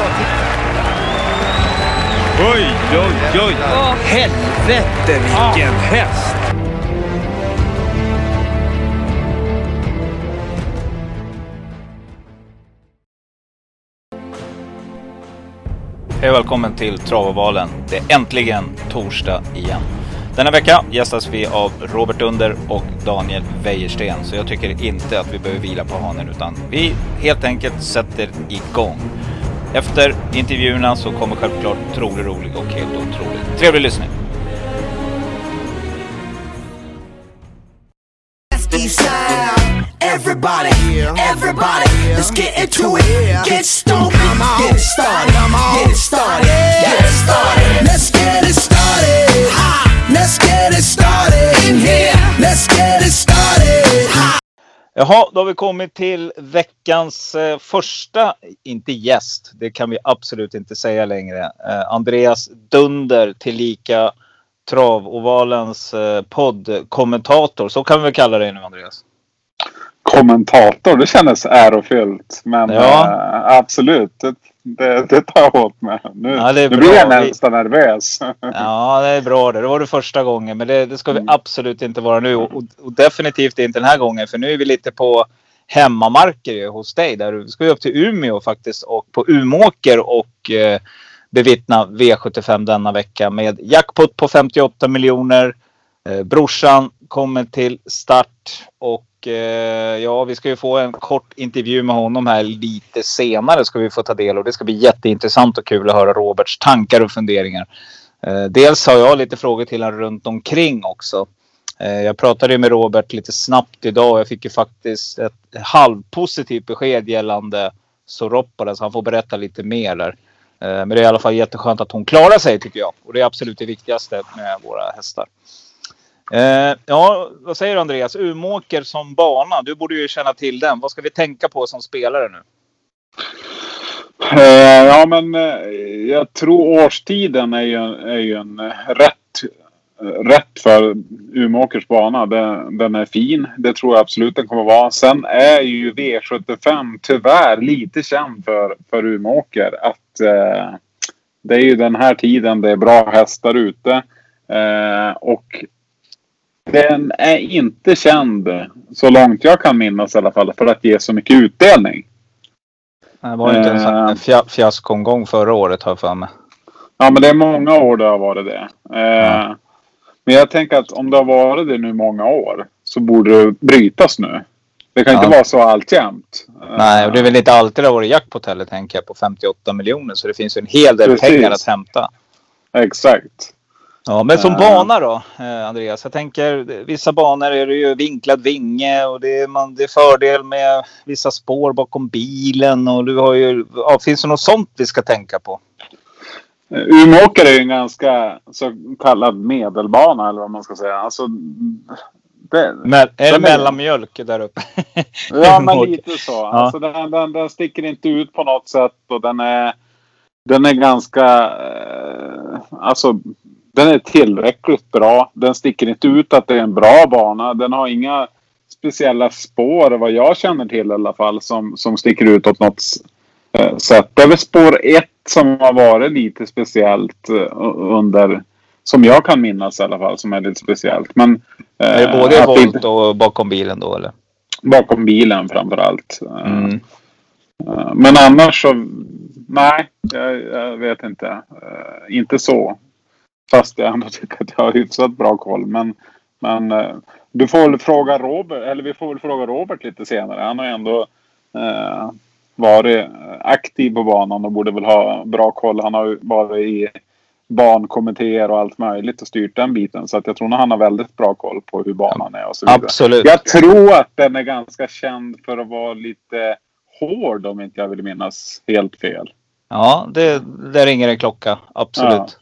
Oj, oj, oj! Helvete vilken häst! Hej och välkommen till Travavalen. Det är äntligen torsdag igen. Denna vecka gästas vi av Robert Under och Daniel Wäjersten. Så jag tycker inte att vi behöver vila på hanen utan vi helt enkelt sätter igång. Efter intervjuerna så kommer självklart Trolig Rolig och Helt Otroligt. Trevlig lyssning! Everybody, everybody, let's get into it. Get stoned Jaha, då har vi kommit till veckans eh, första, inte gäst, det kan vi absolut inte säga längre. Eh, Andreas Dunder tillika Travovalens eh, poddkommentator. Så kan vi väl kalla dig nu Andreas? kommentator. Det kändes ärofyllt. Men Ja. eh, absolut, det, det, det tar jag åt mig. Nu, Ja, nu blir jag nästan nervös. Ja, det är bra det. Det var det första gången, men det, det ska vi Mm. absolut inte vara nu. Och, och definitivt inte den här gången, för nu är vi lite på hemmamarker ju hos dig. Där vi ska vi upp till Umeå faktiskt och på Umåker och eh, bevittna V75 denna vecka med jackpot på 58 miljoner. Eh, brorsan kommer till start och eh, ja, vi ska ju få en kort intervju med honom här lite senare ska vi få ta del av. Det ska bli jätteintressant och kul att höra Roberts tankar och funderingar. Eh, dels har jag lite frågor till honom runt omkring också. Eh, jag pratade ju med Robert lite snabbt idag och jag fick ju faktiskt ett halvpositivt besked gällande Soropara så han får berätta lite mer där. Eh, men det är i alla fall jätteskönt att hon klarar sig tycker jag. Och det är absolut det viktigaste med våra hästar. Eh, ja, vad säger du Andreas? Umåker som bana. Du borde ju känna till den. Vad ska vi tänka på som spelare nu? Eh, ja, men eh, jag tror årstiden är ju, är ju en rätt, rätt för Umeåkers bana. Den, den är fin. Det tror jag absolut den kommer vara. Sen är ju V75 tyvärr lite känd för, för Umeåker. Att eh, det är ju den här tiden det är bra hästar ute. Eh, och den är inte känd, så långt jag kan minnas i alla fall, för att ge så mycket utdelning. Det var inte en sån Eh. en fia- fiaskomgång förra året har jag för mig. Ja, men det är många år det har varit det. Eh, Ja. Men jag tänker att om det har varit det nu många år så borde det brytas nu. Det kan Ja. inte vara så alltjämt. Eh, Nej, och det är väl inte alltid det har varit jackpot heller tänker jag på 58 miljoner. Så det finns ju en hel del Precis. pengar att hämta. Exakt. Ja, men som Eh. bana då, eh, Andreas? Jag tänker vissa banor är det ju vinklad vinge och det är, man, det är fördel med vissa spår bakom bilen och du har ju... Ja, finns det något sånt vi ska tänka på? Eh, Umeåker är ju en ganska så kallad medelbana eller vad man ska säga. Alltså, det, Men, är det mellanmjölk där uppe? Ja, men lite så. Alltså, den, den, den sticker inte ut på något sätt och den är, den är ganska... Alltså, den är tillräckligt bra. Den sticker inte ut att det är en bra bana. Den har inga speciella spår, vad jag känner till i alla fall, som, som sticker ut åt något eh, sätt. Det är väl spår ett som har varit lite speciellt eh, under... Som jag kan minnas i alla fall, som är lite speciellt. Men, eh, Är det både volt och bakom bilen då eller? Bakom bilen framför allt. Eh, Mm. eh, Men annars så, nej, jag, jag vet inte. Eh, inte så. Fast jag ändå tycker att jag har hyfsat bra koll. Men, men eh, du får väl fråga Robert, eller vi får väl fråga Robert lite senare. Han har ju ändå eh, varit aktiv på banan och borde väl ha bra koll. Han har ju varit i bankommittéer och allt möjligt och styrt den biten. Så att jag tror att han har väldigt bra koll på hur banan är och så vidare. Absolut. Jag tror att den är ganska känd för att vara lite hård om inte jag vill minnas helt fel. Ja, det, det ringer en klocka. Absolut.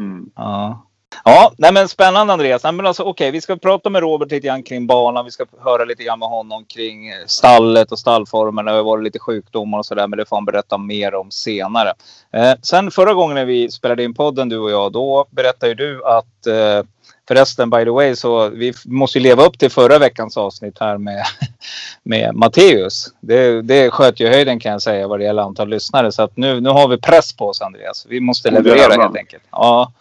Mm. Ja. Ja, nej men spännande Andreas. Nej, men alltså, okay, vi ska prata med Robert lite grann kring banan. Vi ska höra lite grann med honom kring eh, stallet och stallformen. Det har varit lite sjukdomar och sådär, men det får han berätta mer om senare. Eh, sen förra gången när vi spelade in podden, du och jag, då berättade ju du att eh, Förresten, by the way, så vi måste ju leva upp till förra veckans avsnitt här med, med Matteus. Det, det sköt ju höjden kan jag säga vad det gäller antal lyssnare. Så att nu, nu har vi press på oss Andreas. Vi måste leverera helt enkelt. Ja.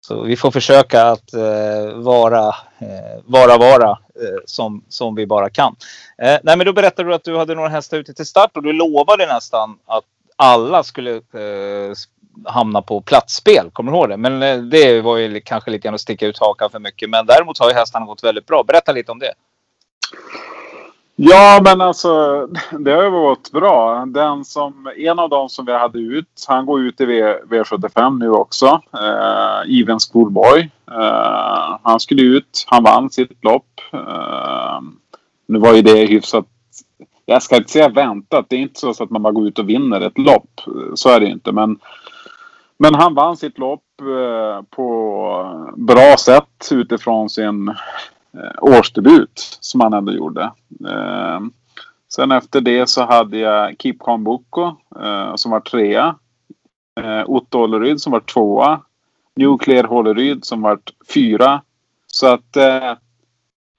Så vi får försöka att eh, vara, eh, vara, vara eh, som, som vi bara kan. Eh, nej, men då berättade du att du hade några hästar ute till start och du lovade nästan att alla skulle eh, hamna på platsspel. Kommer du ihåg det? Men eh, det var ju kanske lite grann att sticka ut hakan för mycket. Men däremot har ju hästarna gått väldigt bra. Berätta lite om det. Ja, men alltså det har ju gått bra. Den som, en av dem som vi hade ut, han går ut i v, V75 nu också. Eh, Even Schoolboy. Eh, han skulle ut, han vann sitt lopp. Eh, nu var ju det hyfsat jag ska inte säga väntat. Det är inte så att man bara går ut och vinner ett lopp. Så är det inte. Men, men han vann sitt lopp eh, på bra sätt utifrån sin eh, årsdebut som han ändå gjorde. Eh, sen efter det så hade jag Kip Kambuko som var trea. Otto Håleryd som var tvåa. Nuclear Håleryd som var fyra. Så att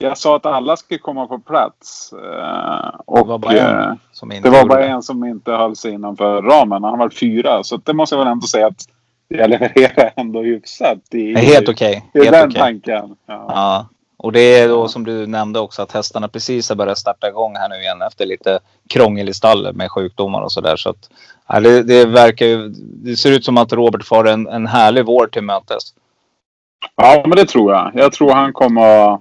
jag sa att alla skulle komma på plats. och det var bara en som inte, det var bara en som inte höll sig innanför ramen. Han var fyra. Så det måste jag väl ändå säga att jag levererar ändå hyfsat. Det är helt okej. Okay. Det är den okay. tanken. Ja. ja. Och det är då som du nämnde också att hästarna precis har börjat starta igång här nu igen efter lite krångel i stallet med sjukdomar och sådär. Så att ja, det, det, verkar ju. Det ser ut som att Robert får en, en härlig vår till mötes. Ja, men det tror jag. Jag tror han kommer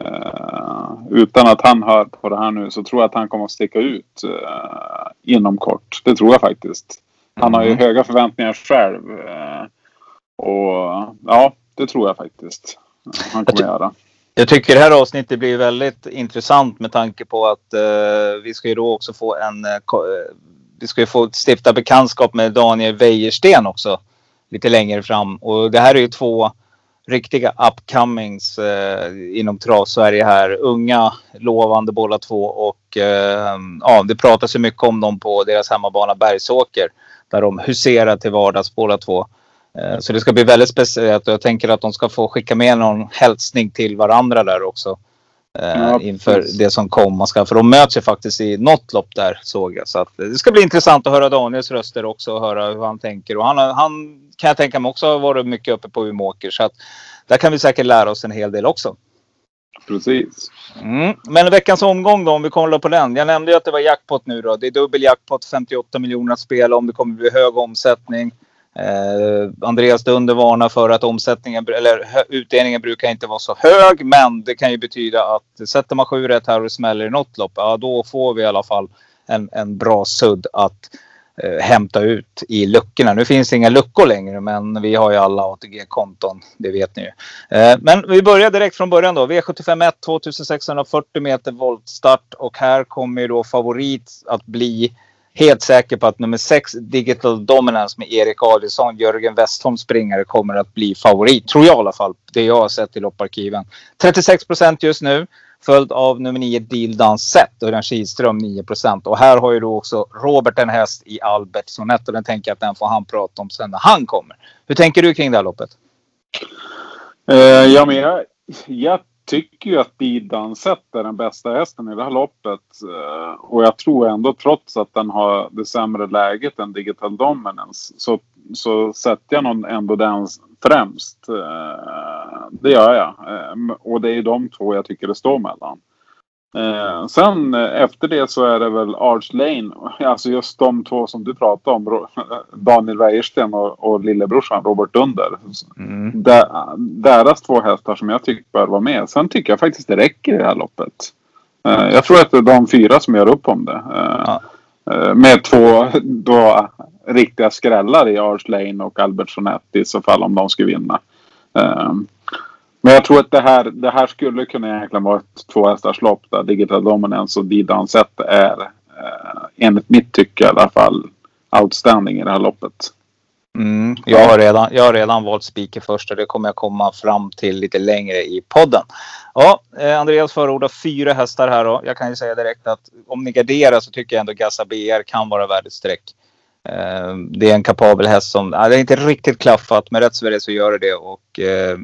Uh, utan att han hör på det här nu så tror jag att han kommer att sticka ut uh, inom kort. Det tror jag faktiskt. Han har ju mm. höga förväntningar själv. Uh, och ja, det tror jag faktiskt. Han kommer jag göra. Jag tycker det här avsnittet blir väldigt intressant med tanke på att vi ska ju då också få en... vi ska ju få stifta bekantskap med Daniel Wäjersten också. Lite längre fram. Och det här är ju två riktiga upcomings eh, inom trav-Sverige här. Unga, lovande båda två och eh, ja, det pratas ju mycket om dem på deras hemmabana Bergsåker där de huserar till vardags båda två. Eh, så det ska bli väldigt speciellt och jag tänker att de ska få skicka med någon hälsning till varandra där också. Eh, ja, inför precis. det som komma ska. För de möts ju faktiskt i något lopp där såg jag. Så att det ska bli intressant att höra Daniels röster också och höra hur han tänker. Och han, han kan jag tänka mig också har varit mycket uppe på Umeåker. Så att där kan vi säkert lära oss en hel del också. Precis. Mm. Men veckans omgång då, om vi kollar på den. Jag nämnde ju att det var jackpot nu då. Det är dubbel jackpot, 58 miljoner att spela om. Det kommer bli hög omsättning. Eh, Andreas Dunder varnar för att omsättningen, eller utdelningen brukar inte vara så hög. Men det kan ju betyda att sätter man sju rätt här och det smäller i något lopp. Ja, då får vi i alla fall en, en bra sudd att eh, hämta ut i luckorna. Nu finns det inga luckor längre men vi har ju alla ATG-konton. Det vet ni ju. Eh, men vi börjar direkt från början då. V751 2640 meter voltstart och här kommer ju då favorit att bli helt säker på att nummer 6 Digital Dominance med Erik Adielsson, Jörgen Westholm springare kommer att bli favorit. Tror jag i alla fall. Det jag har sett i lopparkiven. 36 procent just nu. Följd av nummer 9 Deal Dansett och Örjan Kihlström 9 procent. Och här har ju då också Robert en häst i Albert Sonett och den tänker jag att den får han prata om sen när han kommer. Hur tänker du kring det här loppet? Uh, ja, men jag, jag tycker ju att Bidansett är den bästa hästen i det här loppet. Eh, och jag tror ändå trots att den har det sämre läget än Digital Dominance så, så sätter jag nog ändå den främst. Eh, det gör jag. Eh, och det är de två jag tycker det står mellan. Eh, sen efter det så är det väl Arch Lane. Alltså just de två som du pratade om. Daniel Wäjersten och, och lillebrorsan Robert Dunder. Mm. deras två hästar som jag tycker bör vara med. Sen tycker jag faktiskt det räcker i det här loppet. jag tror att det är de fyra som gör upp om det. Ja. Med två då riktiga skrällar i Ars Lane och Albert Sonetti i så fall om de skulle vinna. Um, men jag tror att det här, det här skulle kunna egentligen vara ett tvåhästars lopp där Digital Dominance och Didan Set är eh, enligt mitt tycke i alla fall outstanding i det här loppet. Mm, jag, har redan, jag har redan valt speaker först och det kommer jag komma fram till lite längre i podden. Ja, eh, Andreas förordar fyra hästar här och Jag kan ju säga direkt att om ni garderar så tycker jag ändå Gassa BR kan vara värd ett streck. Ehm, det är en kapabel häst som, ja, det är inte riktigt klaffat men rätt så det så gör det det. Och eh,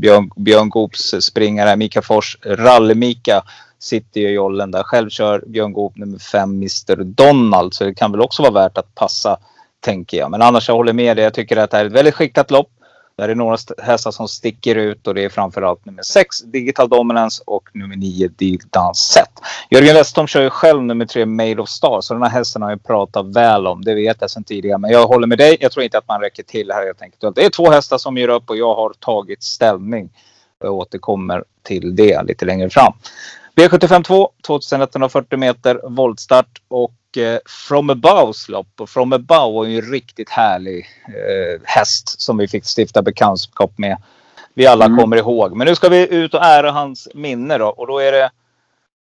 Björn, Björn Goops springare Mika Fors, Rally-Mika sitter ju i jollen där. Själv kör Björn Goop nummer fem Mr Donald så det kan väl också vara värt att passa tänker jag. Men annars jag håller med dig. Jag tycker att det här är ett väldigt skiktat lopp. Där är några hästar som sticker ut och det är framförallt nummer 6 Digital Dominance och nummer 9 Digital Set. Jörgen Westholm kör ju själv nummer 3 Made of Star så den här hästen har jag pratat väl om. Det vet jag sedan tidigare. Men jag håller med dig. Jag tror inte att man räcker till här helt enkelt. Det är två hästar som gör upp och jag har tagit ställning. Jag återkommer till det lite längre fram. V75 2, 2140 meter voltstart och From Aboves lopp. Och From Above var ju en riktigt härlig eh, häst som vi fick stifta bekantskap med. Vi alla mm. kommer ihåg. Men nu ska vi ut och ära hans minne då. Och då är det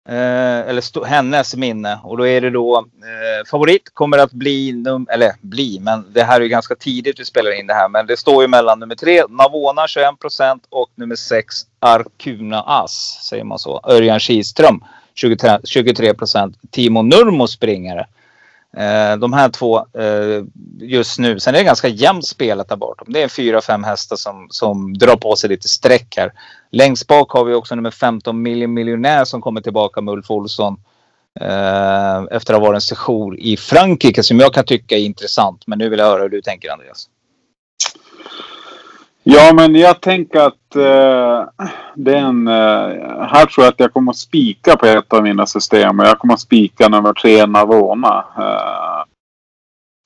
Eh, eller hennes minne. Och då är det då eh, favorit kommer att bli, num eller bli, men det här är ju ganska tidigt vi spelar in det här. Men det står ju mellan nummer tre Navona 21 procent och nummer sex Arkuna As, säger man så. Örjan Kihlström 23 procent. Timo Nurmo springare. Eh, de här två eh, just nu. Sen är det ganska jämnt spelat där bortom. Det är fyra, fem hästar som, som drar på sig lite streck här. Längst bak har vi också nummer 15 miljonär som kommer tillbaka med Ulf Olsson. Eh, efter att ha varit en session i Frankrike som jag kan tycka är intressant. Men nu vill jag höra hur du tänker Andreas. Ja, men jag tänker att eh, den... Eh, här tror jag att jag kommer att spika på ett av mina system. Och jag kommer att spika nummer tre Navona. Eh,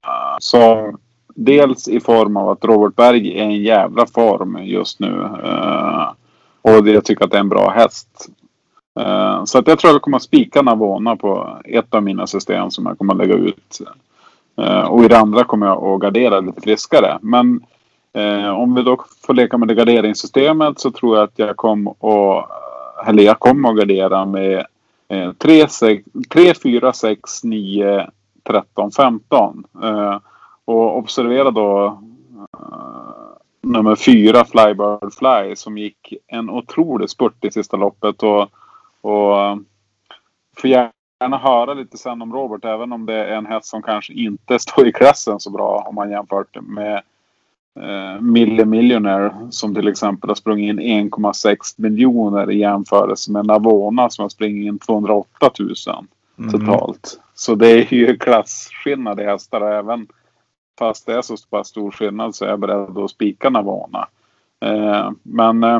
eh som dels i form av att Robert Berg är en jävla form just nu. Eh, och jag tycker att det är en bra häst. Eh, så att jag tror att jag kommer att spika Navona på ett av mina system som jag kommer att lägga ut. Eh, och i det andra kommer jag att gardera lite friskare. Men Eh, om vi då får leka med det garderingssystemet så tror jag att jag kommer att, eller jag kommer att gardera med eh, 3, 6, 3, 4, 6, 9, 13, 15. Eh, och observera då eh, nummer 4 Flybird Fly som gick en otrolig spurt i sista loppet. Och, och eh, får gärna höra lite sen om Robert även om det är en häst som kanske inte står i klassen så bra om man jämfört med eh, Mille Millionaire som till exempel har sprungit in 1,6 miljoner i jämförelse med Navona som har sprungit in 208 000 mm. totalt. Så det är ju klasskillnad i hästar även fast det är så pass stor skillnad så är jag beredd att spika Navona. Eh, men eh,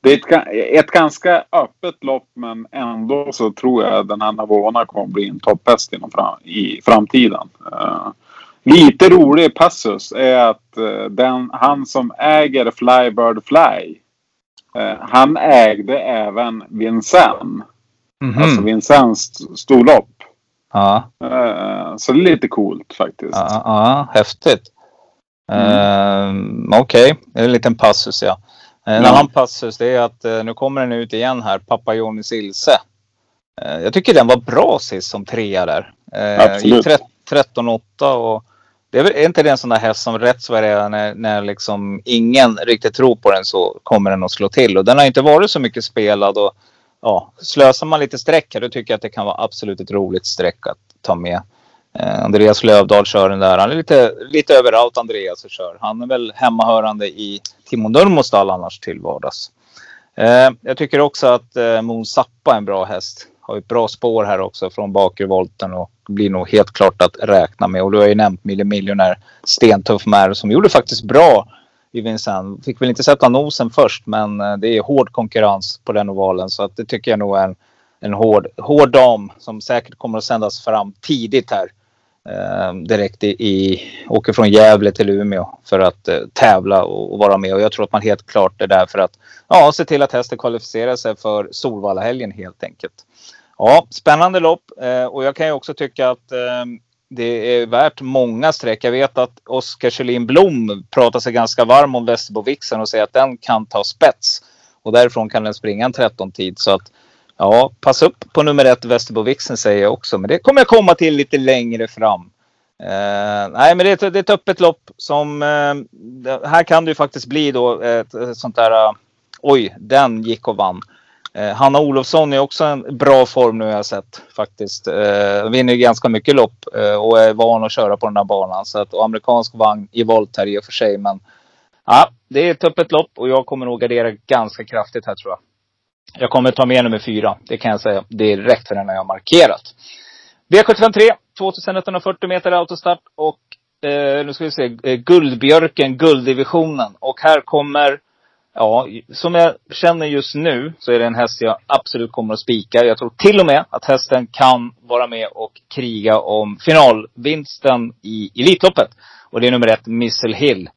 det är ett, ett, ganska öppet lopp men ändå så tror jag att den här Navona kommer bli en topphäst fram, i framtiden. Uh, Lite rolig passus är att uh, den, han som äger Flybird Fly. Uh, han ägde även Vincennes. Mm -hmm. Alltså Vincennes storlopp. Ja. Uh, så det är lite coolt faktiskt. Ja, ja häftigt. Mm. Okej, okay. det är en liten passus ja. En ja. annan passus det är att nu kommer den ut igen här, Pappa Johnny Ilse. Jag tycker den var bra sist som trea där. Absolut. I 13-8 och det är, inte det en sån där häst som rätt så det när, när liksom ingen riktigt tror på den så kommer den att slå till. Och den har inte varit så mycket spelad. Och, ja, slösar man lite streck här då tycker jag att det kan vara absolut ett roligt streck att ta med. Eh, Andreas Lövdahl kör den där. Han är lite, lite överallt Andreas och kör. Han är väl hemmahörande i Timo Nurmos stall annars till vardags. Eh, jag tycker också att eh, Moon Zappa är en bra häst har ett bra spår här också från bakre volten och blir nog helt klart att räkna med. Och du har ju nämnt Mille Miljonär Stentuff Mär som gjorde faktiskt bra i Vincennes. Fick väl inte sätta nosen först men eh, det är hård konkurrens på den ovalen så att det tycker jag nog är en, en hård, hård dam som säkert kommer att sändas fram tidigt här. Ehm, direkt i, i, åker från Gävle till Umeå för att eh, tävla och, och, vara med. Och jag tror att man helt klart är där för att ja, se till att hästen kvalificerar sig för Solvallahelgen helt enkelt. Ja, spännande lopp eh, och jag kan ju också tycka att eh, det är värt många streck. Jag vet att Oskar Kjellin Blom pratar sig ganska varm om Västerbovixen och säger att den kan ta spets. Och därifrån kan den springa en 13-tid. Så att ja, pass upp på nummer ett Västerbovixen säger jag också. Men det kommer jag komma till lite längre fram. Eh, nej, men det är, ett, det är ett öppet lopp som... Eh, här kan det ju faktiskt bli då ett, ett sånt där... Eh, oj, den gick och vann. Eh, Hanna Olofsson är också en bra form nu har jag sett faktiskt. Eh, vinner ganska mycket lopp eh, och är van att köra på den här banan. Så att, och amerikansk vagn i volt här i och för sig. Men ja, det är ett öppet lopp och jag kommer nog gardera ganska kraftigt här tror jag. Jag kommer ta med nummer fyra. Det kan jag säga direkt för den har jag markerat. V753, 2140 meter autostart och eh, nu ska vi se, eh, Guldbjörken, gulddivisionen. Och här kommer, ja, som jag känner just nu så är det en häst jag absolut kommer att spika. Jag tror till och med att hästen kan vara med och kriga om finalvinsten i Elitloppet. Och det är nummer ett, Missle Hill.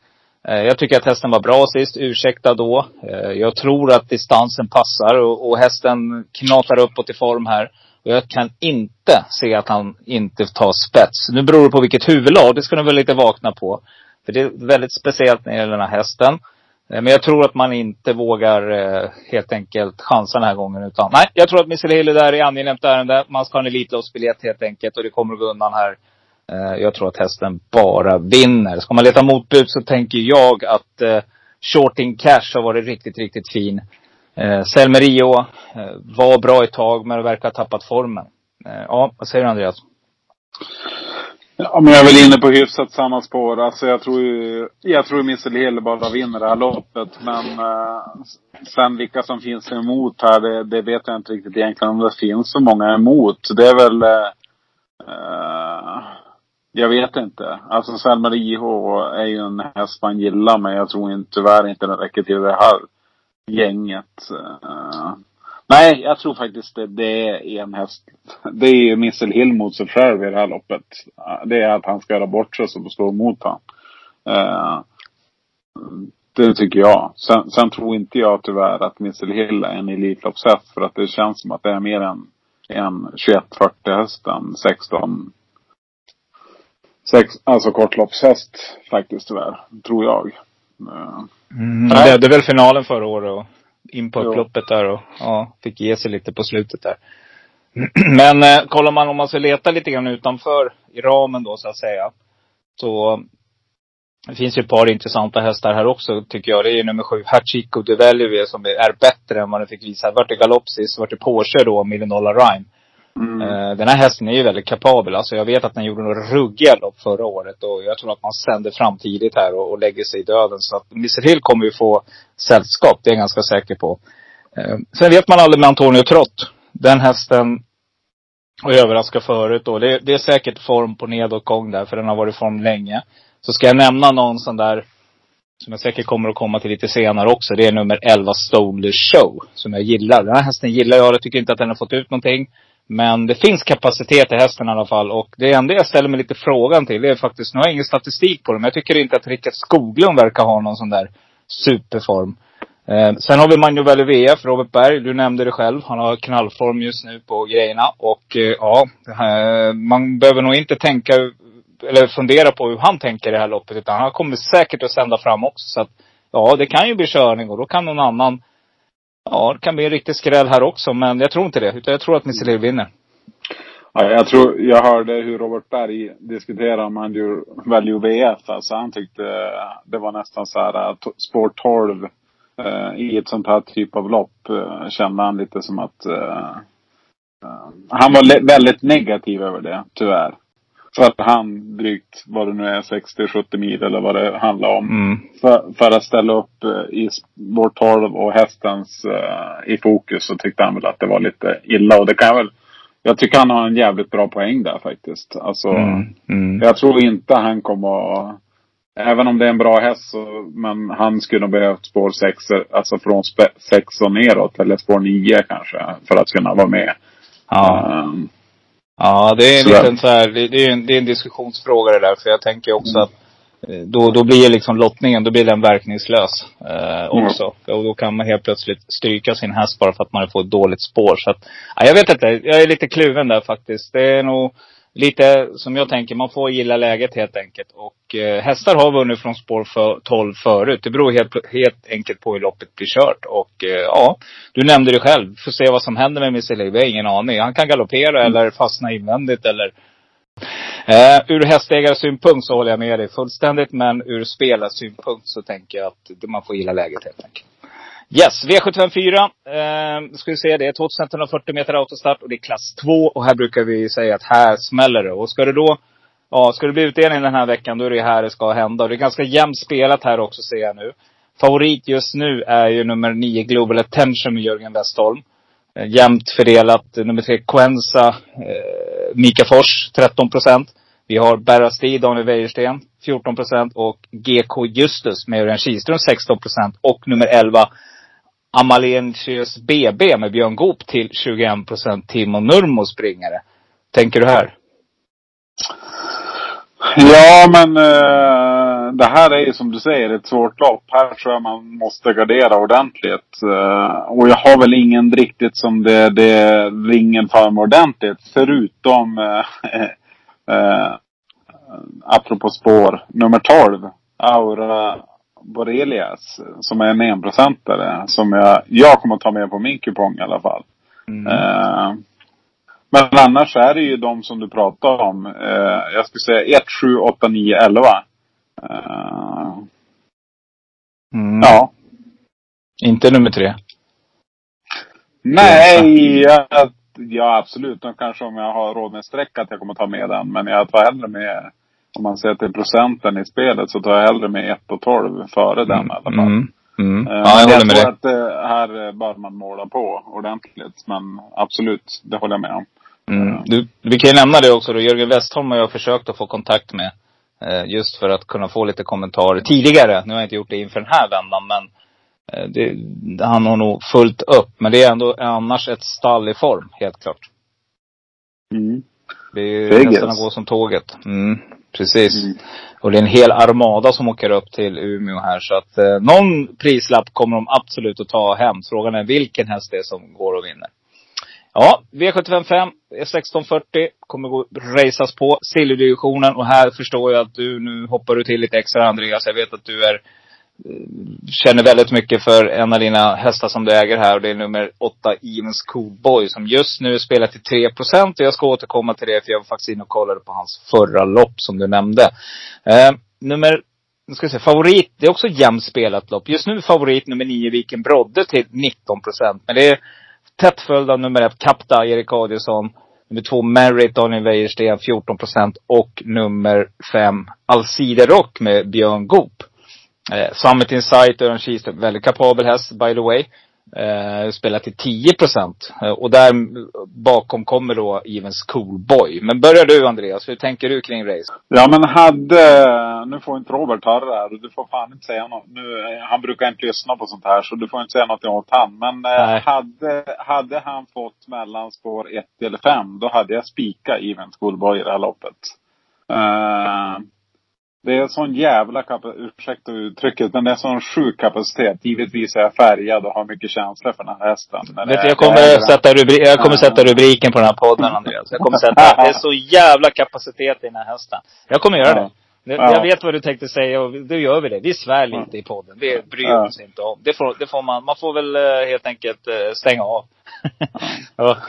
Eh, jag tycker att hästen var bra sist, ursäkta då. Eh, jag tror att distansen passar och, och hästen knatar uppåt i form här. Och jag kan inte se att han inte tar spets. Nu beror det på vilket huvudlag, det ska ni väl lite vakna på. För det är väldigt speciellt när det gäller den här hästen. Eh, men jag tror att man inte vågar eh, helt enkelt chansa den här gången. Utan nej, jag tror att Missile Hill är där i angenämt ärende. Man ska ha en Elitloppsbiljett helt enkelt och det kommer att gå undan här. Eh, jag tror att hästen bara vinner. Ska man leta motbud så tänker jag att eh, Shorting Cash har varit riktigt, riktigt fin. Eh, Selmerio eh, var bra ett tag men verkar ha tappat formen. Eh, ja, vad säger du Andreas? Ja, men jag är väl inne på hyfsat samma spår. Alltså jag tror ju, jag tror Missel Hill bara vinner det här loppet. Men eh, sen vilka som finns emot här, det, det vet jag inte riktigt egentligen om det finns så många emot. Det är väl, eh, eh jag vet inte. Alltså Selma IH är ju en häst man gillar men jag tror inte, tyvärr inte den räcker till det här gänget. Uh, nej, jag tror faktiskt det, det är en häst. Det är ju Missel Hill mot sig själv i det här loppet. Eh, det är att han ska göra bort sig som står emot honom. Uh, eh, det tycker jag. Sen, sen tror inte jag tyvärr att Missel Hill är en Elitloppshäst för att det känns som att det är mer en, en 21-40 hästen 16 Sex, alltså kortloppshäst faktiskt tyvärr, tror jag. Eh, Mm, det, det är väl finalen förra året och in på upploppet där och ja, fick ge sig lite på slutet där. Men eh, kollar man om man ska leta lite grann utanför i ramen då så att säga. Så det finns ju ett par intressanta hästar här också tycker jag. Det är ju nummer sju, Hachiko de som är bättre än vad den fick visa. Vart det galopp sist, vart det Porsche då, Millionola Rhyme. Mm. Eh, den här hästen är ju väldigt kapabel. Alltså jag vet att den gjorde några ruggiga lopp förra året och jag tror att man sänder fram tidigt här och, och lägger sig i döden. Så att Mr Hill kommer ju få sällskap, det är jag ganska säker på. Eh, sen vet man aldrig med Antonio Trott. Den hästen och överraska förut då. det, det är säkert form på nedåtgång där, för den har varit i form länge. Så ska jag nämna någon sån där som jag säkert kommer att komma till lite senare också. Det är nummer 11 Stoler Show. Som jag gillar. Den här hästen gillar jag. Jag tycker inte att den har fått ut någonting. Men det finns kapacitet i hästen i alla fall. Och det enda jag ställer mig lite frågan till, det är faktiskt, nu har jag ingen statistik på det, men jag tycker inte att Rickard Skoglund verkar ha någon sån där superform. Eh, sen har vi Magno Valivea för Robert Berg, du nämnde det själv. Han har knallform just nu på grejerna. Och eh, ja, det här, man behöver nog inte tänka, eller fundera på hur han tänker i det här loppet. Utan han kommer säkert att sända fram också. Så att, ja, det kan ju bli körning och då kan någon annan Ja, det kan bli en riktig skräll här också. Men jag tror inte det. Utan jag tror att Missile Lill vinner. Ja, jag tror, jag hörde hur Robert Berg diskuterade om han Value VF. Alltså han tyckte eh, det var nästan så här, eh, spår 12 eh, i ett sånt här typ av lopp eh, kände han lite som att eh, eh han var väldigt negativ över det, tyvärr. För att han drygt, vad det nu är, 60-70 mil eller vad det handlar om. Mm. För, för att ställa upp eh, i spår 12 och hästens eh, i fokus så tyckte han väl att det var lite illa. Och det kan jag väl jag tycker han har en jävligt bra poäng där faktiskt. Alltså, Mm. Mm. jag tror inte han kommer att... Även om det är en bra häst så, men han skulle nog behövt spår 6, alltså från 6 och neråt. Eller spår 9 kanske. För att kunna vara med. Ja. Ehm, ja, det är en Sådär. liten så här, det, det, är en, det är en diskussionsfråga det där. För jag tänker också att eh, då, då blir liksom lottningen, då blir den verkningslös eh, också. Och då kan man helt plötsligt stryka sin häst bara för att man får ett dåligt spår. Så att, ja, jag vet inte. Jag är lite kluven där faktiskt. Det är nog lite som jag tänker, man får gilla läget helt enkelt. Och eh, hästar har vunnit från spår för, 12 förut. Det beror helt, helt enkelt på hur loppet blir kört. Och eh, ja, du nämnde det själv. Får se vad som händer med Vi har ingen aning. Han kan galoppera eller fastna invändigt eller Eh, ur hästägarsynpunkt så håller jag med dig fullständigt. Men ur spelarsynpunkt så tänker jag att man får gilla läget helt enkelt. Yes, V754. Eh, ska vi se, det är 2140 meter autostart och det är klass 2. Och här brukar vi säga att här smäller det. Och ska det då, ja, ska det bli utdelning den här veckan, då är det här det ska hända. Och det är ganska jämnt spelat här också ser jag nu. Favorit just nu är ju nummer 9 Global Attention med Jörgen Westholm. Eh, jämnt fördelat. Eh, nummer 3 Quensa, eh, Mika Fors, 13 procent. Vi har Berrasti, Daniel Wäjersten, 14 procent. Och GK Justus med Örjan Kihlström, 16 procent. Och nummer 11 Amalentius BB med Björn Goop till 21 procent. Timo Nurmo springare. Tänker du här? Ja, men eh, det här är ju som du säger ett svårt lopp. Här tror jag man måste gardera ordentligt. Eh, och jag har väl ingen riktigt som det, det ringer för mig ordentligt. Förutom, eh, eh apropå spår, nummer 12. Aura Borelias. Som är en enprocentare. Som jag, jag kommer att ta med på min kupong i alla fall. Mm. Eh, men annars är det ju de som du pratar om. Eh, jag skulle säga 1, 7, 8, 9, 11. Eh, Mm. ja. Inte nummer tre. Nej, jag, ja absolut. Kanske om jag har råd med streck att jag kommer ta med den. Men jag tar hellre med, om man ser till procenten i spelet, så tar jag hellre med 1 och 12 före den i alla fall. Mm. Mm. Eh, Ja, jag håller med tror att eh, här bör man måla på ordentligt. Men absolut, det håller jag med om. Mm. Du, vi kan ju nämna det också då. Jörgen Westholm har jag försökt att få kontakt med. Eh, just för att kunna få lite kommentarer tidigare. Nu har jag inte gjort det inför den här vändan men eh, det, han har nog fullt upp. Men det är ändå annars ett stall i form, helt klart. Mm. Det är ju Vegas. hästarna går som tåget. Mm, precis. Mm. Och det är en hel armada som åker upp till Umeå här. Så att eh, någon prislapp kommer de absolut att ta hem. Frågan är vilken häst det är som går och vinner. Ja, V755 är 1640. Kommer gå raceas på silverdivisionen. Och här förstår jag att du, nu hoppar du till lite extra Andreas. Jag vet att du är Eh, känner väldigt mycket för en av dina hästar som du äger här. Och det är nummer åtta, Evens Coolboy. Som just nu spelar till 3 procent. Och jag ska återkomma till det för jag var faktiskt inne och kollade på hans förra lopp som du nämnde. Eh, nummer, nu ska jag säga, favorit, det är också jämnt spelat lopp. Just nu favorit nummer 9 Viken Brodde till 19 procent. Men det är tätt följd av nummer 1 Kapta Erik Adielsson. Nummer två, Merit Daniel Wäjersten 14 procent. Och nummer fem, Alcide Rock med Björn Goop. Eh, Summit Insight, Örjan Kihlström, väldigt kapabel häst by the way. Eh, spelar till 10 procent. Eh, och där bakom kommer då Evens Coolboy. Men börjar du Andreas, hur tänker du kring race? Ja men hade, nu får inte Robert höra det här du får fan inte säga något. Nu, eh, han brukar inte lyssna på sånt här så du får inte säga något åt han. Men eh, hade, hade han fått mellanspår 1 eller 5 då hade jag spikat Event Schoolboy i det här loppet. Eh, det är sån jävla kapacitet, ursäkta uttrycket, men det är sån sjuk kapacitet. Givetvis är jag färgad och har mycket känslor för den här hästen. Vet jag kommer, sätta rubri- jag kommer sätta rubriken på den här podden Andreas. Jag kommer sätta, det är så jävla kapacitet i den här hästen. Jag kommer göra det. Ja. Jag vet vad du tänkte säga och då gör vi det. Vi svär lite i podden. Det bryr Ja. oss inte om. Det får, det får man, man får väl eh, helt enkelt eh, stänga av. ja.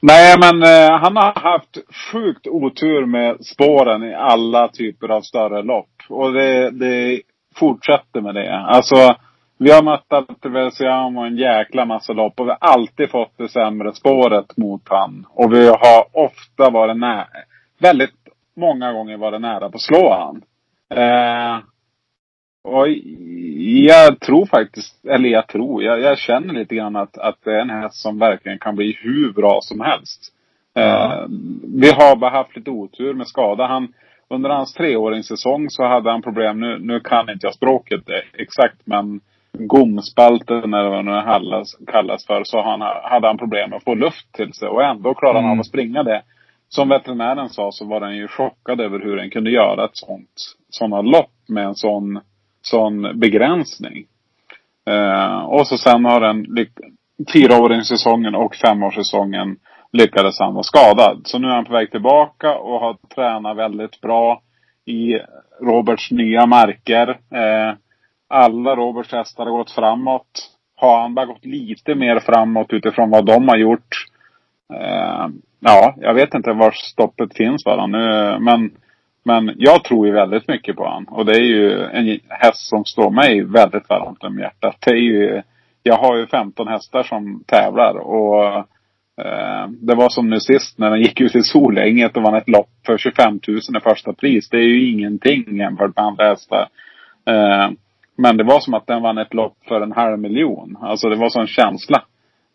Nej, men eh, han har haft sjukt otur med spåren i alla typer av större lopp. Och det, det fortsätter med det. Alltså, vi har mött Alteversiam och en jäkla massa lopp och vi har alltid fått det sämre spåret mot han. Och vi har ofta varit nära, väldigt många gånger varit nära på att slå han. Eh, och jag tror faktiskt, eller jag tror, jag, jag känner lite grann att, att det är en häst som verkligen kan bli hur bra som helst. Eh, vi har bara haft lite otur med skada. Han, under hans treåringssäsong så hade han problem, nu, nu kan inte jag språket exakt men gomspalten eller vad det kallas, kallas för, så han, hade han problem med att få luft till sig och ändå klarade han Mm. av att springa det. Som veterinären sa så var den ju chockad över hur den kunde göra ett sånt, sådana lopp med en sån, sån begränsning. Eh, och så sen har den fyraåringssäsongen och femårssäsongen lyckades han vara skadad. Så nu är han på väg tillbaka och har tränat väldigt bra i Roberts nya marker. Eh, alla Roberts hästar har gått framåt. Har han bara gått lite mer framåt utifrån vad de har gjort. Eh, ja, jag vet inte var stoppet finns för nu. Men, men jag tror ju väldigt mycket på honom. Och det är ju en häst som står mig väldigt varmt om hjärtat. Det är ju jag har ju 15 hästar som tävlar och eh, det var som nu sist när den gick ut i Solänget och vann ett lopp för 25 000 i första pris. Det är ju ingenting jämfört med andra hästar. Eh, men det var som att den vann ett lopp för en halv miljon. Alltså det var sån känsla.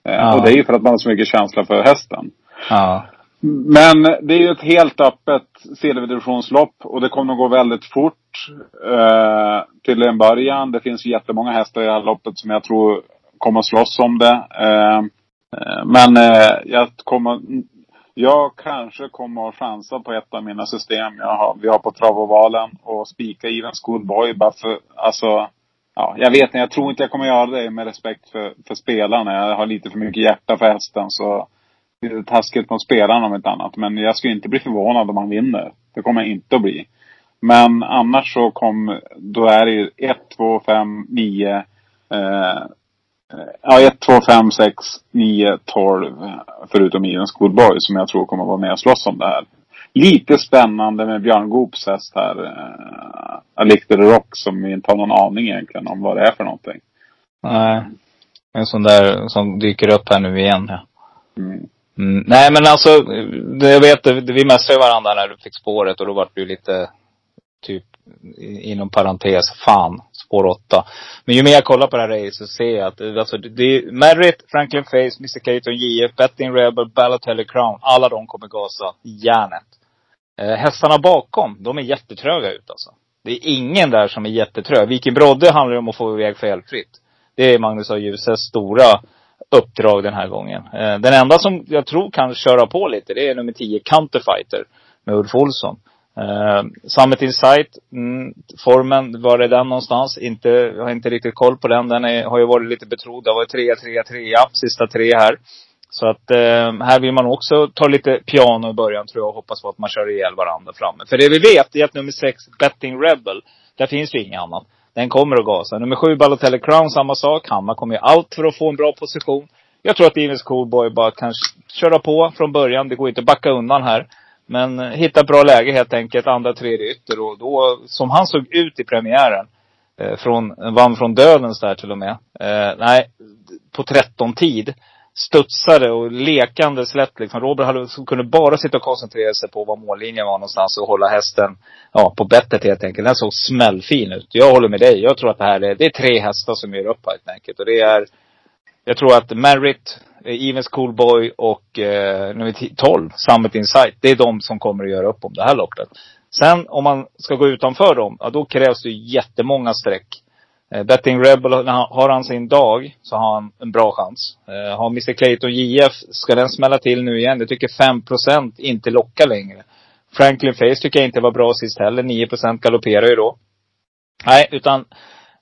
Eh, Ja. Och det är ju för att man har så mycket känsla för hästen. Ja. Men det är ju ett helt öppet silverdivisionslopp och det kommer att gå väldigt fort eh, till en början. Det finns jättemånga hästar i det här loppet som jag tror kommer att slåss om det. Eh, eh, men eh, jag kommer... Jag kanske kommer att chansa på ett av mina system jag har, vi har på Travovalen och spika Even Schoolboy bara för, alltså Ja, jag vet inte. Jag tror inte jag kommer göra det med respekt för, för spelarna. Jag har lite för mycket hjärta för hästen så är taskigt mot spelarna om inte annat. Men jag skulle inte bli förvånad om han vinner. Det kommer jag inte att bli. Men annars så kom, då är det ju 1, 2, 5, 9, eh, ja 1, 2, 5, 6, 9, 12. Förutom Even Schoolboy som jag tror kommer vara med och slåss om det här. Lite spännande med Björn Goops häst här. Eh, Alictor Rock som vi inte har någon aning egentligen om vad det är för någonting. Nej. En sån där som dyker upp här nu igen. Ja. Mm. Mm, nej men alltså, jag vet, vi messade varandra när du fick spåret och då var du lite, typ, inom parentes, fan, spår åtta. Men ju mer jag kollar på det här racet så ser jag att, alltså, det- alltså det är Merritt, Franklin Face, Mr Caton, JF, Betting Rebel, Balotelli Crown. Alla de kommer gasa järnet. Eh, hästarna bakom, de är jättetröga ut alltså. Det är ingen där som är jättetrög. Viking Brodde handlar ju om att få iväg felfritt. Det är Magnus och Ljuses stora uppdrag den här gången. Eh, Den enda som jag tror kan köra på lite, det är nummer 10, Counterfighter. Med Ulf Olsson. Eh, Summit Insight, mm, formen, var är den någonstans? Inte, jag har inte riktigt koll på den. Den är, har ju varit lite betrodd. Det har varit trea, trea, trea, sista tre här. Så att eh, här vill man också ta lite piano i början tror jag och hoppas på att man kör ihjäl varandra framme. För det vi vet är att nummer 6, Betting Rebel, där finns ju inget annat. Den kommer att gasa. Nummer sju, Balotelli Crown, samma sak. Hammar kommer ju allt för att få en bra position. Jag tror att Evens Coolboy bara kan köra på från början. Det går inte att backa undan här. Men eh, hitta ett bra läge helt enkelt, andra, tredje ytter. Och då, som han såg ut i premiären, eh, från, vann från dödens där till och med. Eh, nej, på 13 tid. Studsade och lekande lätt liksom. Robert hade, kunde bara sitta och koncentrera sig på var mållinjen var någonstans och hålla hästen, ja, på bettet helt enkelt. Den såg smällfin ut. Jag håller med dig. Jag tror att det här är, det är tre hästar som gör upp helt enkelt. Och det är, jag tror att Merritt, eh, Evens Coolboy och eh, nummer 12, Summit Insight. Det är de som kommer att göra upp om det här loppet. Sen om man ska gå utanför dem, ja då krävs det jättemånga streck. Eh, Betting Rebel, har han sin dag så har han en bra chans. Eh, har Mr Clayton JF, ska den smälla till nu igen? Jag tycker 5% inte lockar längre. Franklin Face tycker jag inte var bra sist heller. 9% galopperar ju då. Nej, utan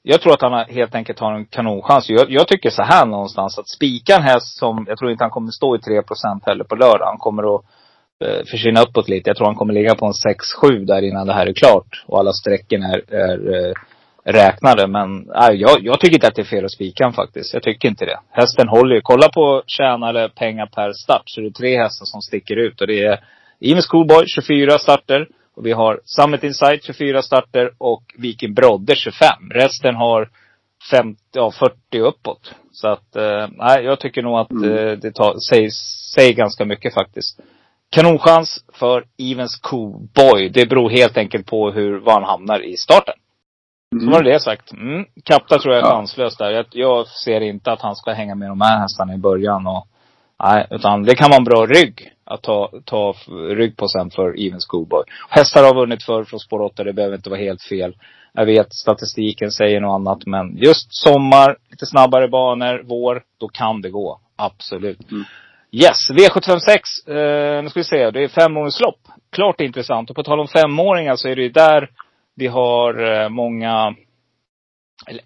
jag tror att han helt enkelt har en kanonchans. Jag, jag tycker så här någonstans att spika en häst som, jag tror inte han kommer stå i 3% heller på lördag. Han kommer att eh, försvinna uppåt lite. Jag tror han kommer ligga på en 6-7 där innan det här är klart. Och alla strecken är, är eh, räknade. Men nej, jag, jag tycker inte att det är fel att spika faktiskt. Jag tycker inte det. Hästen håller ju. Kolla på tjänade pengar per start. Så det är tre hästar som sticker ut. Och det är Imes Coolboy 24 starter. Och vi har Summit Insight 24 starter och Viking Brodde 25. Resten har 50, ja 40 uppåt. Så att, eh, nej jag tycker nog att eh, det tar, säger, säger ganska mycket faktiskt. Kanonchans för Evens Coolboy. Det beror helt enkelt på hur, var han hamnar i starten. Så var det det sagt. Mm. Kapta tror jag är Ja. chanslös där. Jag, jag ser inte att han ska hänga med de här hästarna i början. Och, nej, utan det kan vara en bra rygg att ta, ta rygg på sen för Even Schoolboy. Hästar har vunnit förr från spår 8, det behöver inte vara helt fel. Jag vet statistiken säger något annat, men just sommar, lite snabbare banor, vår, då kan det gå. Absolut. Mm. Yes, V756. Eh, nu ska vi se. Det är femåringslopp. Klart intressant. Och på tal om femåringar så är det ju där vi har eh, många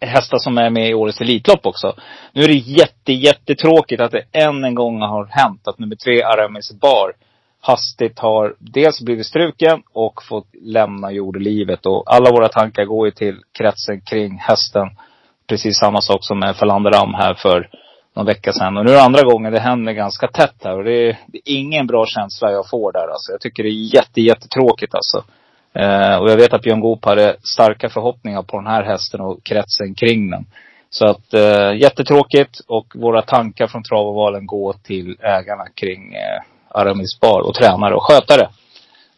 hästar som är med i årets Elitlopp också. Nu är det jätte, jättetråkigt att det än en gång har hänt att nummer tre, Aramis Bar, hastigt har dels blivit struken och fått lämna jordelivet. Och alla våra tankar går ju till kretsen kring hästen. Precis samma sak som med Falander Am här för någon vecka sedan. Och nu är det andra gången det händer ganska tätt här. Och det är, det är ingen bra känsla jag får där alltså. Jag tycker det är jätte, jättetråkigt alltså. Eh, och jag vet att Björn Goop hade starka förhoppningar på den här hästen och kretsen kring den. Så att eh, jättetråkigt och våra tankar från travovalen går till ägarna kring eh, Aramis Bar och tränare och skötare.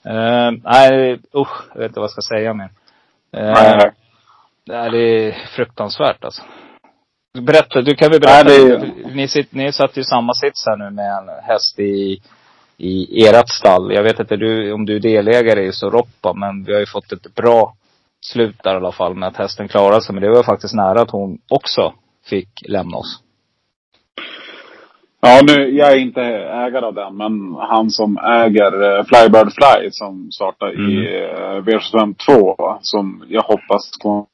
Eh, nej, usch, jag vet inte vad jag ska säga mer. Eh, Nej, nej, det är fruktansvärt alltså. Berätta, du kan väl berätta. Nej, det- ni, sitt, ni satt ju i samma sits här nu med en häst i, i ert stall. Jag vet inte du, om du är delägare i Soroppa, men vi har ju fått ett bra slut där i alla fall med att hästen klarade sig. Men det var faktiskt nära att hon också fick lämna oss. Ja, nu, jag är inte ägare av den, men han som äger eh, Flybird Fly som startar i eh, V75 2, som jag hoppas kommer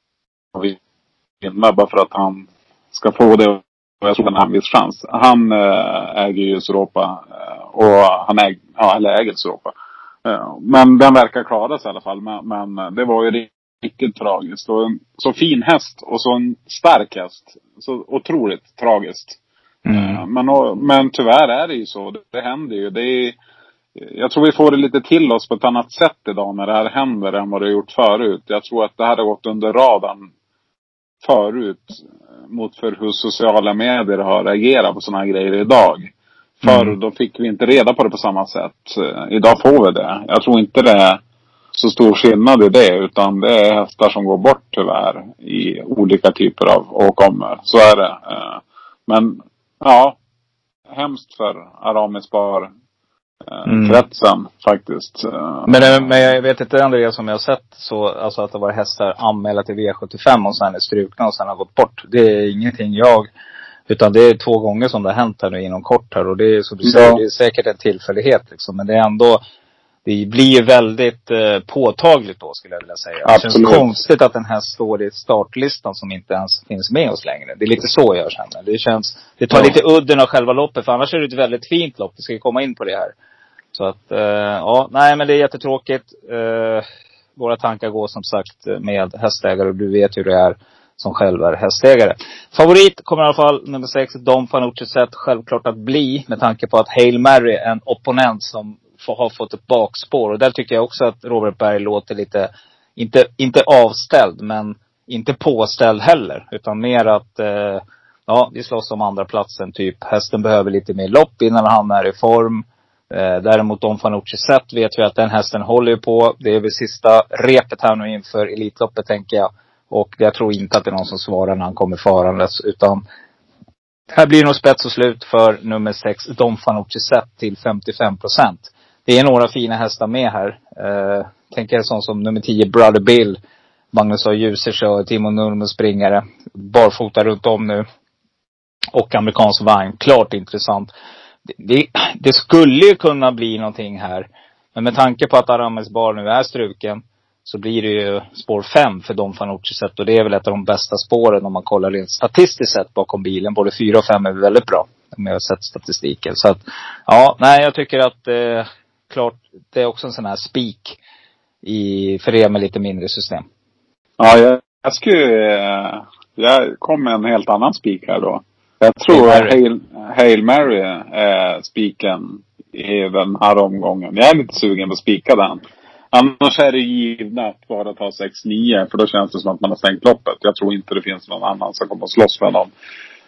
vinna bara för att han ska få det. Och jag tror han har en viss chans. Han eh, äger ju Soropa och han äg, ja, eller äger Soropa. Eh, men den verkar klara sig i alla fall. Men, men det var ju riktigt tragiskt. Och en så fin häst och så en stark häst. Så otroligt tragiskt. Eh, Men, men tyvärr är det ju så. Det, det händer ju. Det är, jag tror vi får det lite till oss på ett annat sätt idag när det här händer än vad det har gjort förut. Jag tror att det här har gått under radarn förut eh, mot för hur sociala medier har agerat på sådana här grejer idag. Förr Mm. då fick vi inte reda på det på samma sätt. Eh, Idag får vi det. Jag tror inte det är så stor skillnad i det. Utan det är hästar som går bort tyvärr i olika typer av åkommor. Så är det. Eh, Men ja, hemskt för Aramis Bar eh, Mm. kretsen faktiskt. Men, men jag vet inte Andreas som jag har sett så, alltså att det var hästar anmälda till V75 och sen är strukna och sen har gått bort. Det är ingenting jag, utan det är två gånger som det har hänt här nu inom kort här och det är som du Ja. säger, det är säkert en tillfällighet liksom. Men det är ändå, det blir väldigt eh, påtagligt då skulle jag vilja säga. Det Absolut. känns konstigt att den här står i startlistan som inte ens finns med oss längre. Det är lite så jag känner. Det känns, det tar Ja. lite udden av själva loppet för annars är det ett väldigt fint lopp. Vi ska ju komma in på det här. Så att, eh, ja, nej men det är jättetråkigt. Eh, våra tankar går som sagt med hästägare och du vet hur det är som själv är hästägare. Favorit kommer i alla fall nummer sex, Dom Fanucci sett självklart att bli med tanke på att Hail Mary är en opponent som får, har fått ett bakspår. Och där tycker jag också att Robert Berg låter lite, inte, inte avställd men inte påställd heller. Utan mer att, eh, ja vi slåss om andra platsen typ. Hästen behöver lite mer lopp innan han är i form. Eh, däremot Don Fanucci sett vet vi att den hästen håller på. Det är väl sista repet här nu inför Elitloppet tänker jag. Och jag tror inte att det är någon som svarar när han kommer farandes. Utan här blir det nog spets och slut för nummer sex, Don Fanucci Zet, till 55 procent. Det är några fina hästar med här. Eh, tänker sån som nummer 10, Brother Bill. Magnus A. Djuse kör, Timo Nurmos springare. Barfota runt om nu. Och amerikansk vagn. Klart intressant. Det, det, det skulle ju kunna bli någonting här. Men med tanke på att Aramis bar nu är struken. Så blir det ju spår 5 för Don Fanucci sett. Och det är väl ett av de bästa spåren om man kollar rent statistiskt sett bakom bilen. Både 4 och 5 är väldigt bra. Om jag har sett statistiken. Så att, ja, nej jag tycker att eh, klart, det är också en sån här spik i, för er med lite mindre system. Ja, jag, jag skulle... eh, Jag kom med en helt annan spik här då. Jag tror Hail att Mary. Hail, Hail Mary är spiken i den här omgången. Jag är lite sugen på att spika den. Annars är det givna att bara ta 6-9 för då känns det som att man har stängt loppet. Jag tror inte det finns någon annan som kommer att slåss med dem.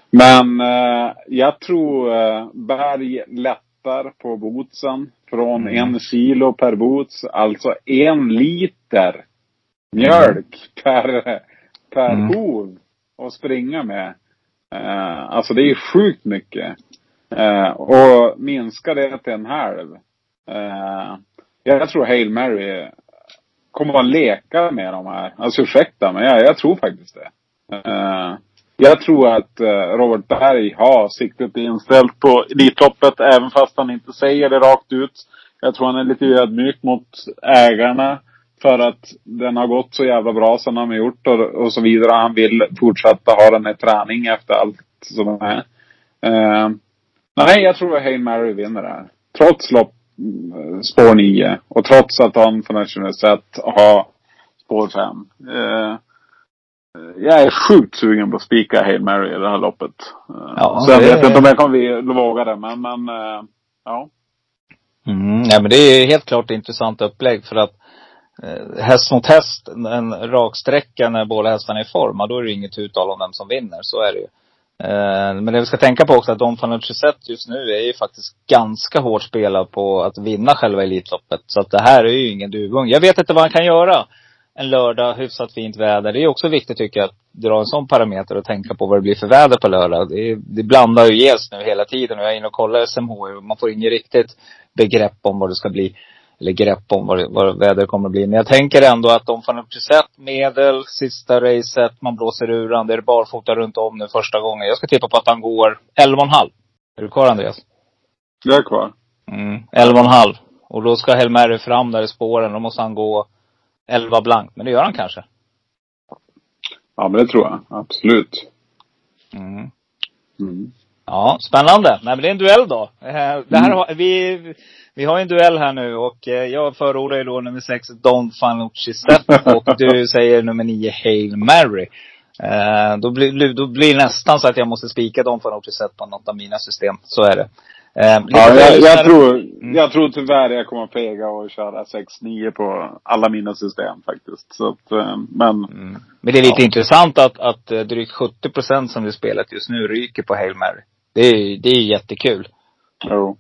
Men eh, jag tror eh, Berg lättar på bootsen från en kilo per boots. Alltså en liter mjölk per, per Mm. hov att springa med. Eh, alltså det är sjukt mycket. Eh, och minska det till en halv. Jag tror Hail Mary kommer att leka med de här. Alltså ursäkta men jag, jag tror faktiskt det. Uh, jag tror att uh, Robert Berg har siktet inställt på Elitloppet även fast han inte säger det rakt ut. Jag tror han är lite ödmjuk mot ägarna. För att den har gått så jävla bra som de har gjort och, och så vidare. Han vill fortsätta ha den i träning efter allt som är. Eh, nej, jag tror att Hail Mary vinner det här. Trots lopp, spår 9. Och trots att han nationellt sätt har spår 5. Eh, jag är sjukt sugen på att spika Hail Mary i det här loppet. Eh, Ja, så jag det- vet inte om jag kommer våga det, men, men eh, ja. Mm, nej men det är helt klart intressant upplägg för att eh, häst mot häst, en raksträcka när båda hästarna är i form, då är det inget uttal om vem som vinner. Så är det ju. Eh, men det vi ska tänka på också att Don Fanucci sett just nu är ju faktiskt ganska hårt spelad på att vinna själva Elitloppet. Så att det här är ju ingen duvung. Jag vet inte vad han kan göra en lördag, hyfsat fint väder. Det är också viktigt tycker jag att dra en sån parameter och tänka på vad det blir för väder på lördag. Det, det blandar ju ges nu hela tiden. Och jag är inne och kollar SMH och man får inget riktigt begrepp om vad det ska bli. Eller grepp om vad, vad vädret kommer att bli. Men jag tänker ändå att de får upp sett medel, sista racet, man blåser ur han. Det är barfota runt om nu första gången. Jag ska tippa på att han går 11,5. Är du kvar Andreas? Jag är kvar. Mm, 11,5. Och då ska Helmer fram där i spåren. Då måste han gå 11 blankt. Men det gör han kanske. Ja, men det tror jag. Absolut. Mm. Mm. Ja, spännande. Nej men det är en duell då. Eh, Det här har, vi, vi har en duell här nu och eh, jag förordar ju då nummer sex Don Fanucci Step och du säger nummer nio Hail Mary. Eh, då, blir, då blir det nästan så att jag måste spika Don Fanucci Step på något av mina system. Så är det. Eh, Ja, jag, jag, tror, Mm. jag tror tyvärr jag kommer fega och köra 6-9 på alla mina system faktiskt. Så att, men Mm. Men det är lite Ja. intressant att, att drygt 70 procent som vi spelat just nu ryker på Hail Mary. Det är, det är jättekul. jo.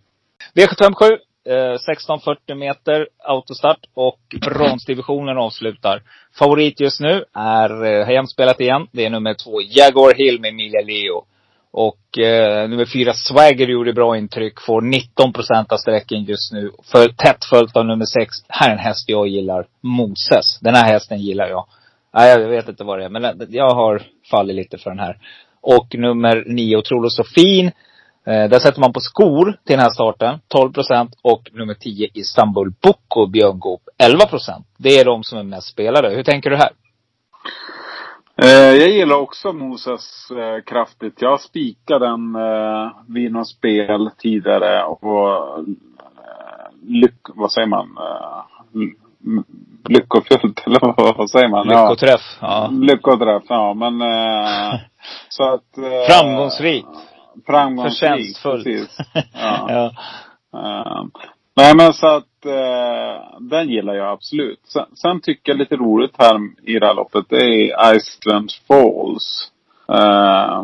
V757, eh, 1640 meter autostart och bronsdivisionen avslutar. Favorit just nu är, eh, har jämt spelat igen, det är nummer två Jaguar Hill med Emilia Leo. Och eh, nummer fyra Swagger gjorde bra intryck, får 19 procent av sträcken just nu. För, tätt följt av nummer sex, här är en häst jag gillar, Moses. Den här hästen gillar jag. Nej, jag vet inte vad det är, men jag har fallit lite för den här. Och nummer nio, trolosofin. så fin. Eh, där sätter man på skor till den här starten, 12 procent. Och nummer tio, Istanbul Boko Björn Goop, 11 procent. Det är de som är mest spelade. Hur tänker du här? Eh, jag gillar också Moses eh, kraftigt. Jag spikade den eh, vid något spel tidigare och eh, lyck, vad säger man? Eh, L- lyckofyllt eller vad, säger man? Lyckoträff. Ja. Lyckoträff, ja men eh, så att eh, Framgångsrikt. Framgångsrikt, Förtjänstfullt. precis. Ja. ja. Eh, nej men så att eh, den gillar jag absolut. Sen, sen tycker jag lite roligt här i det här loppet, det är Iceland Falls. Eh,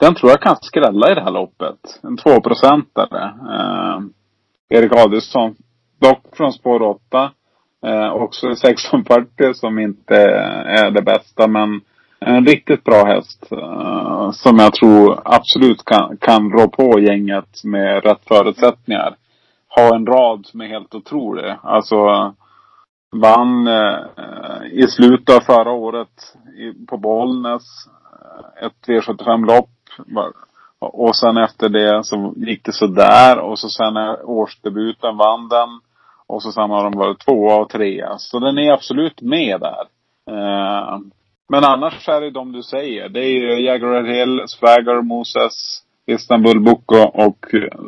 den tror jag kan skrälla i det här loppet. En tvåprocentare. Eh, Erik Adielsson. Dock från spår 8. Eh, också 1640 som inte är det bästa men en riktigt bra häst. eh, som jag tror absolut kan, kan rå på gänget med rätt förutsättningar. Ha en rad som är helt otrolig. Alltså vann eh, i slutet av förra året i, på Bollnäs. Eh, ett V75-lopp. Och sen efter det så gick det sådär. Och så sen när årsdebuten vann den. Och så sen har de varit tvåa och trea. Så den är absolut med där. Eh, men annars är det de du säger. Det är ju Jaguar Hill, Swagger, Moses, Istanbul Boko och eh,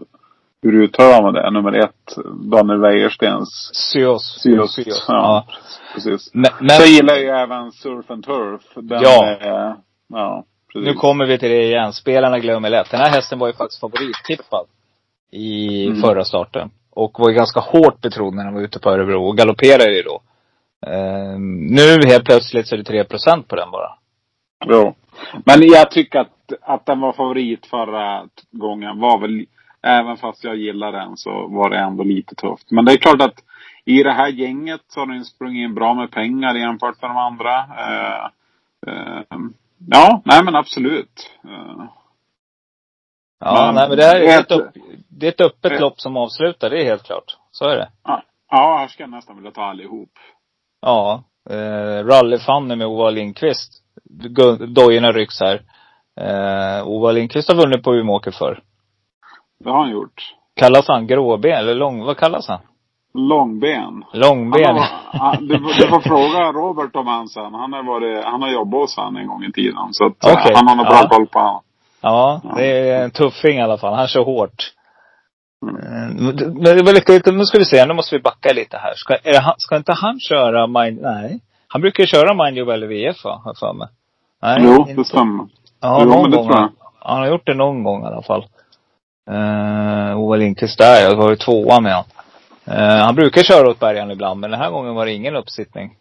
hur uttalar man det? Nummer ett, Daniel Wäjerstens Syos. Syos. Syos. Ja. Ja. Precis. Men, men Så gillar jag ju även Surf and Turf. Den, Ja. Är, ja, precis. nu kommer vi till det igen. Spelarna glömmer lätt. Den här hästen var ju faktiskt favorittippad. I Mm. förra starten. Och var ju ganska hårt betrodd när han var ute på Örebro. Och galopperade ju då. Eh, nu helt plötsligt så är det 3 procent på den bara. Jo. Men jag tycker att, att den var favorit förra gången var väl, även fast jag gillar den så var det ändå lite tufft. Men det är klart att i det här gänget så har den sprungit in bra med pengar jämfört med de andra. Eh, eh, ja, nej men absolut. Eh, Ja, Men nej men det här är ett- upp, det är ett öppet ett- lopp som avslutar. Det är helt klart. Så är det. ja, ja, här ska jag nästan vilja ta allihop. Ja. Eh, Rally-Fanny med Ova Lindqvist. Dojorna rycks här. Eh, Ova Lindqvist har vunnit på Umeåker förr. Det har han gjort. Kallas han gråben eller lång, vad kallas han? Långben. Långben. Han har, du, får- du får fråga Robert om han sen. Han har, varit, han har jobbat hos han en gång i tiden. Så att, eh, Okej. han har nog bra Ja. koll på honom. Ja, det är en tuffing i alla fall. Han kör hårt. Mm. Eh, Men det var lite, nu ska vi se, nu måste vi backa lite här. Ska, det, ska inte han köra Mind, nej. Han brukar ju köra Mind You eller VF va, har jag för mig. Nej, jo, inte- det stämmer. Ja, Jo, någon men det gång. tror jag. Han har gjort det någon gång i alla fall. Uh, Ove Lindqvist där, jag var ju tvåa med han. Eh, han brukar köra åt bergen ibland, men den här gången var det ingen uppsittning.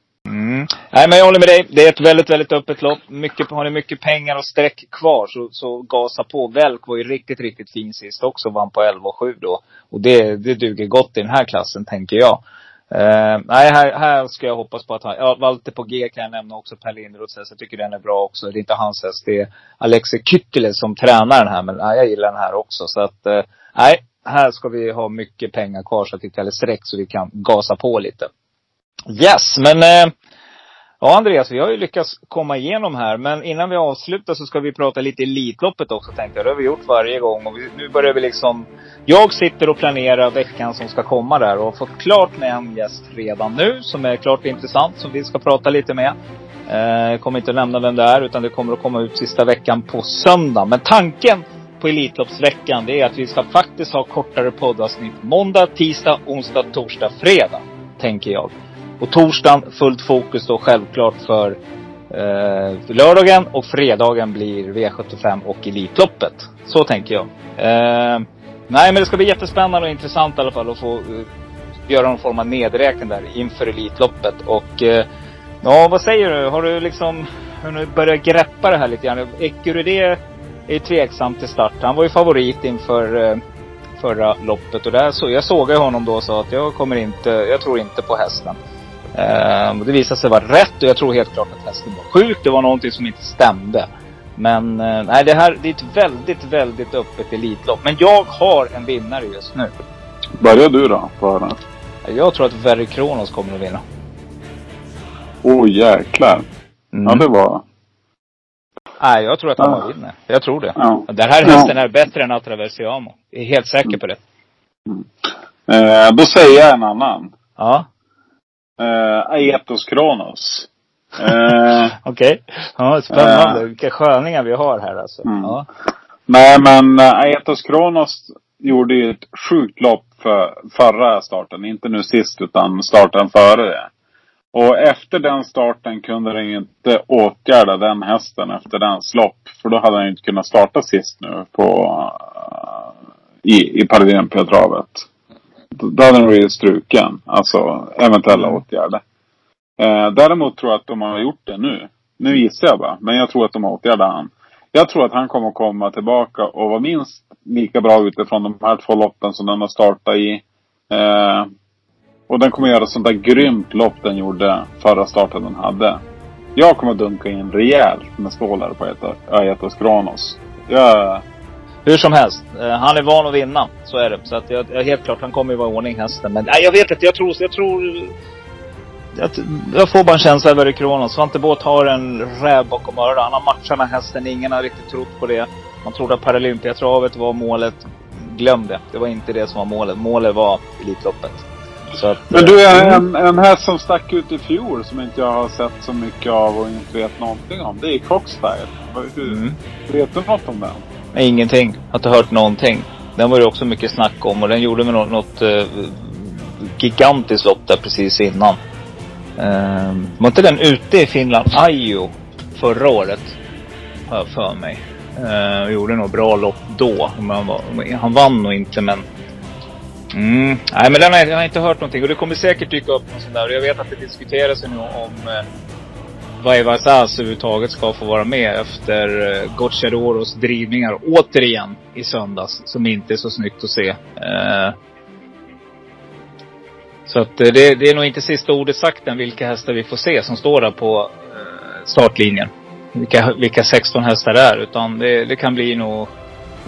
Mm. Nej, men jag håller med dig. Det är ett väldigt, väldigt öppet lopp. Mycket, har ni mycket pengar och streck kvar så, så gasa på. Välk var ju riktigt, riktigt fin sist också. Vann på 11,7 då. Och det, det duger gott i den här klassen, tänker jag. Uh, nej, här, här ska jag hoppas på att han, ja, Walter på G kan jag nämna också, Per Lindroths häst. Jag tycker den är bra också. Det är inte hans häst, det är Alexei Kyttile som tränar den här. Men nej, jag gillar den här också. Så att, uh, nej, här ska vi ha mycket pengar kvar så att vi kallar streck så vi kan gasa på lite. Yes, men uh, Ja, Andreas, vi har ju lyckats komma igenom här. Men innan vi avslutar så ska vi prata lite Elitloppet också tänkte jag. Det har vi gjort varje gång. Och vi, nu börjar vi liksom... Jag sitter och planerar veckan som ska komma där och har fått klart med en gäst redan nu som är klart intressant, som vi ska prata lite med. Jag eh, kommer inte att nämna vem det är, utan det kommer att komma ut sista veckan på söndag. Men tanken på Elitloppsveckan, det är att vi ska faktiskt ha kortare poddavsnitt måndag, tisdag, onsdag, torsdag, fredag. Tänker jag. Och torsdagen fullt fokus då självklart för, eh, för lördagen och fredagen blir V75 och Elitloppet. Så tänker jag. Eh, nej men det ska bli jättespännande och intressant i alla fall att få uh, göra någon form av nedräkning där inför Elitloppet. Och eh, ja, vad säger du? Har du liksom hunnit börja greppa det här lite grann? Ecurydé är tveksam till start. Han var ju favorit inför eh, förra loppet och där så, jag såg honom då och sa att jag kommer inte, jag tror inte på hästen. Uh, det visade sig vara rätt och jag tror helt klart att hästen var sjuk. Det var någonting som inte stämde. Men uh, nej, det här det är ett väldigt, väldigt öppet Elitlopp. Men jag har en vinnare just nu. Börjar du då? På höra. Jag tror att Verry Kronos kommer att vinna. Åh oh, jäklar. Mm. Ja, det var... Nej, jag tror att han ja. vinner. Jag tror det. Ja. Den här hästen ja. är bättre än Atraversiamo. Jag är helt säker på det. Mm. Eh, då säger jag en annan. Ja. Uh, Aetos Kronos. Uh, Okej. Okay. Ja, spännande. Uh, Vilka sköningar vi har här alltså. Mm. Ja. Nej men Aetos Kronos gjorde ju ett sjukt lopp för förra starten. Inte nu sist utan starten före det. Och efter den starten kunde den inte åtgärda den hästen efter dens lopp. För då hade den inte kunnat starta sist nu på i, i Paradempiatravet då hade den blivit struken. Alltså eventuella mm. åtgärder. Eh, däremot tror jag att de har gjort det nu. Nu gissar jag bara. Men jag tror att de har åtgärdat han. Jag tror att han kommer komma tillbaka och vara minst lika bra utifrån de här två loppen som den har startat i. Eh, och den kommer göra sånt där grymt lopp den gjorde förra starten den hade. Jag kommer dunka in rejält med stålar på Aetos Kronos. Jag, hur som helst, eh, han är van att vinna. Så är det. Så att jag, jag helt klart, han kommer ju vara i ordning hästen. Men nej, jag vet inte, jag tror, jag tror... Jag, jag får bara en känsla över Kronos. Svante Båth har en räv bakom öronen. Han har matchat med hästen. Ingen har riktigt trott på det. Man trodde att Paralympiatravet var målet. Glöm det. Det var inte det som var målet. Målet var Elitloppet. Att, Men du, är eh, en, en häst som stack ut i fjol som inte jag har sett så mycket av och inte vet någonting om. Det är Cockstyle. Mm. Vet du något om den? Ingenting. Har inte hört någonting. Den var det också mycket snack om och den gjorde med något, något eh, gigantiskt lopp där precis innan. Eh, var inte den ute i Finland, Ajo, förra året? Har jag för mig. Eh, gjorde nog bra lopp då. Han, var, han vann nog inte men Mm. Nej men den har, jag har inte hört någonting och det kommer säkert dyka upp något sånt där. Och jag vet att det diskuteras nu om eh, Vaivasas överhuvudtaget ska få vara med efter eh, Gocciadoros drivningar återigen i söndags. Som inte är så snyggt att se. Eh, så att eh, det, det är nog inte sista ordet sagt än vilka hästar vi får se som står där på startlinjen. Vilka, vilka 16 hästar det är. Utan det, det kan bli nog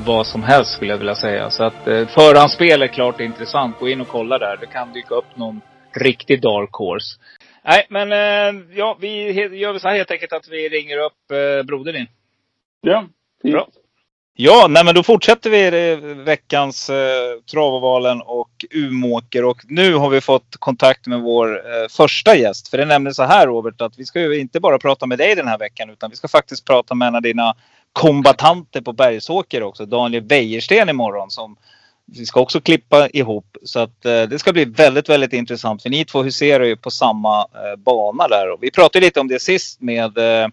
vad som helst skulle jag vilja säga. Så att förhandsspel är klart intressant. Gå in och kolla där. Det kan dyka upp någon riktig dark horse. Nej, men eh, ja, vi gör så här helt enkelt att vi ringer upp eh, brodern din. Ja, fint. Bra. Ja, nej men då fortsätter vi veckans eh, Travovalen och Umåker. Och nu har vi fått kontakt med vår eh, första gäst. För det är nämligen så här Robert, att vi ska ju inte bara prata med dig den här veckan. Utan vi ska faktiskt prata med en av dina kombatanter på Bergsåker också. Daniel Wäjersten imorgon. Som vi ska också klippa ihop. Så att eh, det ska bli väldigt, väldigt intressant. För ni två huserar ju på samma eh, bana där. Och vi pratade lite om det sist med eh,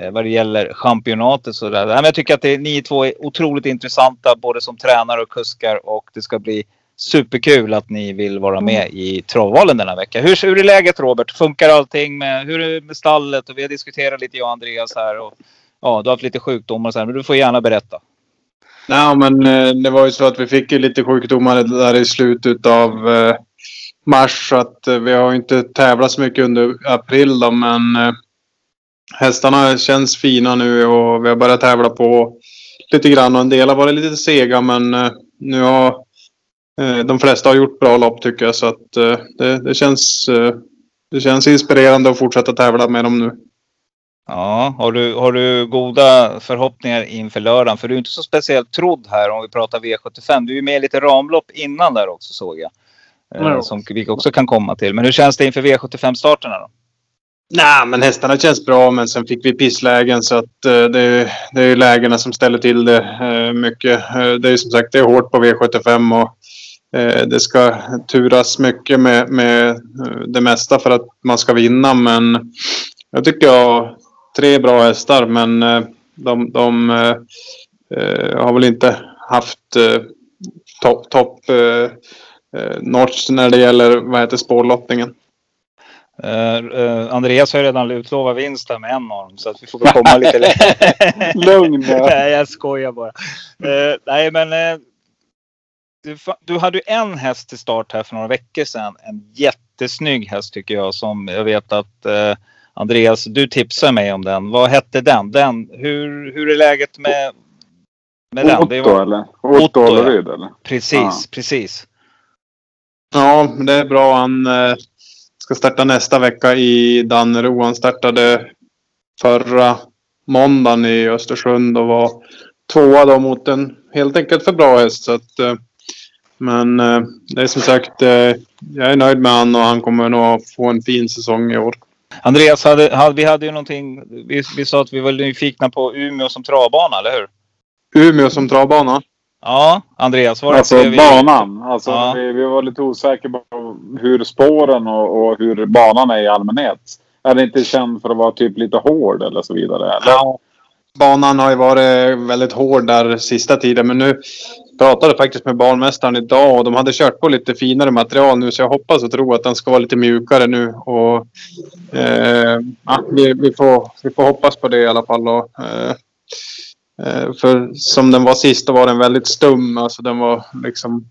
eh vad det gäller championatet. Så där. Men jag tycker att det, ni två är otroligt intressanta både som tränare och kuskar. Och det ska bli superkul att ni vill vara med i travvalen denna vecka. Hur, hur är läget Robert? Funkar allting med, hur är det med stallet? Och vi har diskuterat lite jag och Andreas här. Och, ja, du har haft lite sjukdomar och så här, men du får gärna berätta. Nej, men eh, det var ju så att vi fick lite sjukdomar där i slutet av eh, mars. Så att eh, vi har inte tävlat så mycket under april då, men hästarna känns fina nu och vi har börjat tävla på lite grann och en del har varit lite sega men nu har de flesta har gjort bra lopp tycker jag så att det, det, känns det känns inspirerande att fortsätta tävla med dem nu. Ja, har du, har du goda förhoppningar inför lördagen? För du är inte så speciellt trodd här om vi pratar V75. Du är med i lite ramlopp innan där också såg jag. Ja. Som vi också kan komma till. Men hur känns det inför V75-starterna då? Nej, men hästarna känns bra men sen fick vi pisslägen så att eh, det, är- det är lägena som ställer till det eh, mycket. Det är som sagt det är hårt på V75 och eh, det ska turas mycket med, med det mesta för att man ska vinna men jag tycker jag tre bra hästar men eh, de, de eh, eh, har väl inte haft eh, topp top, notch när det gäller vad heter spårlottningen. Eh, Andreas har ju redan utlovat vinst med en av dem så att vi får väl komma lite längre. Lugn nej, jag skojar bara. Eh, nej, men eh, du, du hade ju en häst till start här för några veckor sedan. En jättesnygg häst tycker jag som jag vet att Andreas, du tipsade mig om den. Vad hette den? den hur, hur är läget med, med den? Det Otto var, eller? Otto, Otto ja. Åleryd eller? precis, Ja. precis. Ja, det är bra. Han eh, ska starta nästa vecka i Dannero. Han startade förra måndagen i Östersund och var tvåa då mot en helt enkelt för bra häst. Så att, eh, men eh, det är som sagt, eh, jag är nöjd med han och han kommer nog få en fin säsong i år. Andreas, hade, hade, vi hade ju någonting. Vi, vi sa att vi var nyfikna på Umeå som travbana, eller hur? Umeå som travbana. Ja, Andreas, var det Alltså vi- banan. Alltså, Ja. vi, vi var lite osäkra på hur spåren och, och hur banan är i allmänhet. Är det inte känd för att vara typ lite hård eller så vidare? Eller? Ja. Banan har ju varit väldigt hård där sista tiden men nu pratade faktiskt med banmästaren idag och de hade kört på lite finare material nu så jag hoppas och tror att den ska vara lite mjukare nu. Och, eh, ja, vi, vi, får, vi får hoppas på det i alla fall. Och, eh, eh, för som den var sist då var den väldigt stum. Alltså den var liksom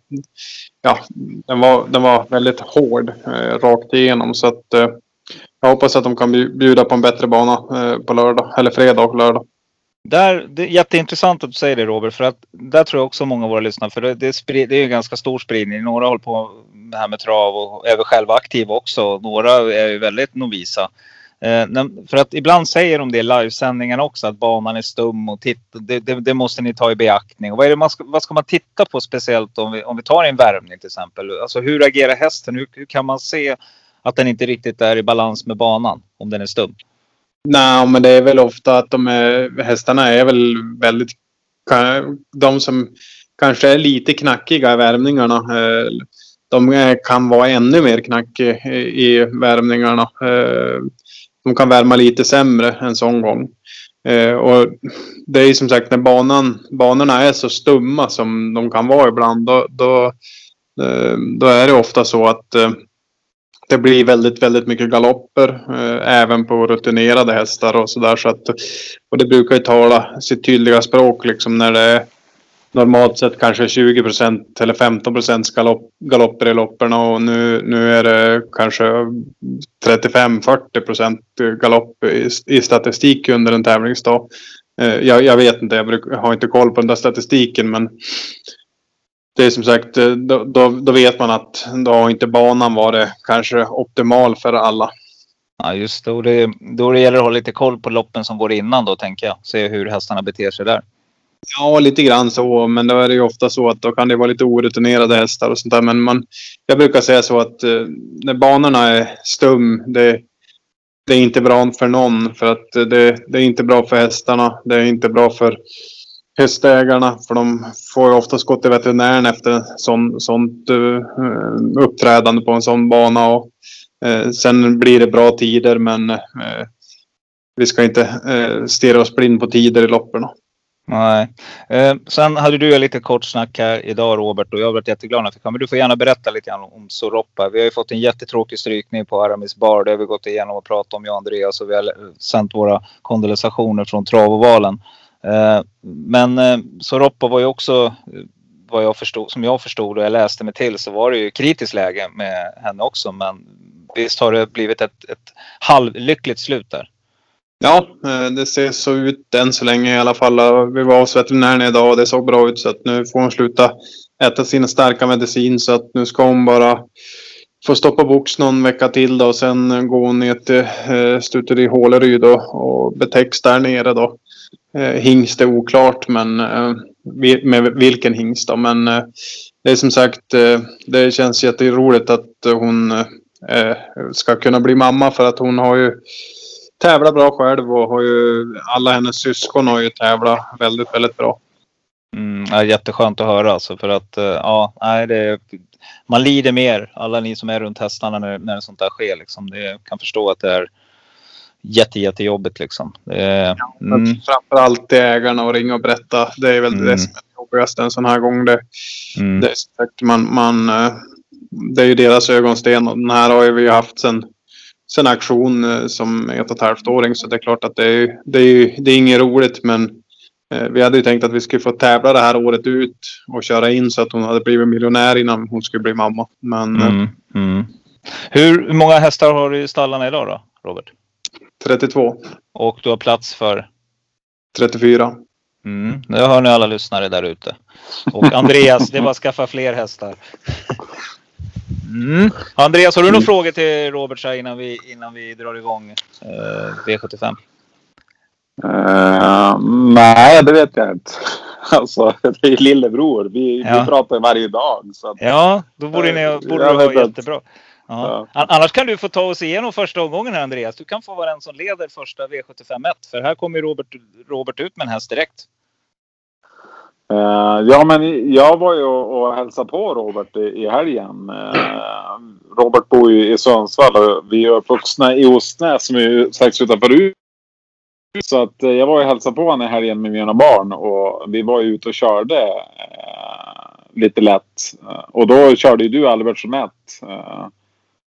ja, den var, den var väldigt hård eh, rakt igenom så att eh, jag hoppas att de kan bjuda på en bättre bana eh, på lördag eller fredag och lördag. Där, det är jätteintressant att du säger det Robert, för att där tror jag också många av våra lyssnare, för det, det, är det är ju ganska stor spridning. Några håller på med det här med trav och är väl själva aktiva också. Några är ju väldigt novisa. Eh, för att ibland säger de det i livesändningarna också, att banan är stum och titta, det, det, det måste ni ta i beaktning. Och vad, är det man ska, vad ska man titta på speciellt om vi, om vi tar en värmning till exempel? Alltså hur agerar hästen? Hur, hur kan man se att den inte riktigt är i balans med banan om den är stum? Nej, men det är väl ofta att de är, hästarna är väl väldigt... De som kanske är lite knackiga i värmningarna. Eh, de kan vara ännu mer knackiga i värmningarna. Eh, de kan värma lite sämre en sån gång. Eh, och det är ju som sagt när banan, banorna är så stumma som de kan vara ibland. Då, då, då är det ofta så att det blir väldigt, väldigt mycket galopper. Eh, även på rutinerade hästar och sådär. Så att, och det brukar ju tala sitt tydliga språk liksom när det är normalt sett kanske 20 procent eller 15 procents galopp, galopper i lopperna och nu, nu är det kanske 35-40 procent galopp i, i statistik under en tävlingsdag. Eh, jag, jag vet inte, jag, bruk, jag har inte koll på den där statistiken men det är som sagt, eh, då, då, då vet man att då har inte banan varit kanske optimal för alla. Ja just. Och det, då det gäller att ha lite koll på loppen som går innan då tänker jag. Se hur hästarna beter sig där. Ja, lite grann så. Men då är det ju ofta så att då kan det vara lite orutinerade hästar och sånt där. Men man, jag brukar säga så att eh, när banorna är stum, det, det är inte bra för någon. För att eh, det, det är inte bra för hästarna. Det är inte bra för hästägarna. För de får ju oftast gå till veterinären efter sån, sånt uh, uppträdande på en sån bana. Och, uh, sen blir det bra tider men uh, vi ska inte uh, stirra oss blind på tider i loppen. Nej. Eh, sen hade du lite kort snack här idag Robert och jag har varit jätteglad att du kom. Men du får gärna berätta lite grann om Soroppa. Vi har ju fått en jättetråkig strykning på Aramis bar. Det har vi gått igenom och pratat om jag och Andreas och vi har sänt våra kondolensationer från travovalen. Eh, men eh, så Soroppa var ju också vad jag förstod, som jag förstod och jag läste mig till så var det ju kritiskt läge med henne också. Men visst har det blivit ett, ett halvlyckligt slut där. Ja, eh, det ser så ut än så länge i alla fall. Vi var hos veterinären idag och det såg bra ut så att nu får hon sluta äta sin starka medicin så att nu ska hon bara få stoppa box någon vecka till då och sen gå ner till eh, Stuteri Håleryd och, och betäcks där nere då. Eh, hingst är oklart men eh, med vilken hingst då men eh, det är som sagt eh, det känns jätteroligt att hon eh, eh, ska kunna bli mamma för att hon har ju tävlat bra själv och har ju alla hennes syskon har ju tävlat väldigt, väldigt bra. Mm, ja, jätteskönt att höra alltså för att eh, ja, nej, det, man lider mer. Alla ni som är runt hästarna när, när sånt där sker liksom. Det kan förstå att det är jätte, jättejobbigt liksom. Det, mm. Framförallt till ägarna och ringa och berätta. Det är väl mm. det som är jobbigast en sån här gång. Det, mm. det, är man, man, det är ju deras ögonsten och den här har vi haft sen sen aktion eh, som ett och ett halvt åring så det är klart att det är, det är, det är inget roligt men eh, vi hade ju tänkt att vi skulle få tävla det här året ut och köra in så att hon hade blivit miljonär innan hon skulle bli mamma. Men, eh, mm, mm. Hur många hästar har du i stallarna idag då, Robert? 32. Och du har plats för? 34. Mm, det hör ni alla lyssnare där ute. Och Andreas, det är bara att skaffa fler hästar. Mm. Andreas, har du några mm. frågor till Robert så innan, vi, innan vi drar igång eh, V75? Uh, eh, nej, det vet jag inte. Alltså, det är lillebror. Vi, ja. vi pratar varje dag. Så att, ja, då borde, ni, borde vara jättebra. Ja. Annars kan du få ta oss igenom första omgången här Andreas. Du kan få vara den som leder första V751. För här kommer Robert, Robert ut med en häst direkt. Uh, ja, men jag var ju och, och hälsade på Robert i, i helgen. Uh, Robert bor ju i Sundsvall och vi är uppvuxna i Ostnäs som är strax utanför Umeå. Så att uh, jag var och hälsade på honom i helgen med mina barn och vi var ju ute och körde lite lätt. och då körde ju du Albert som ett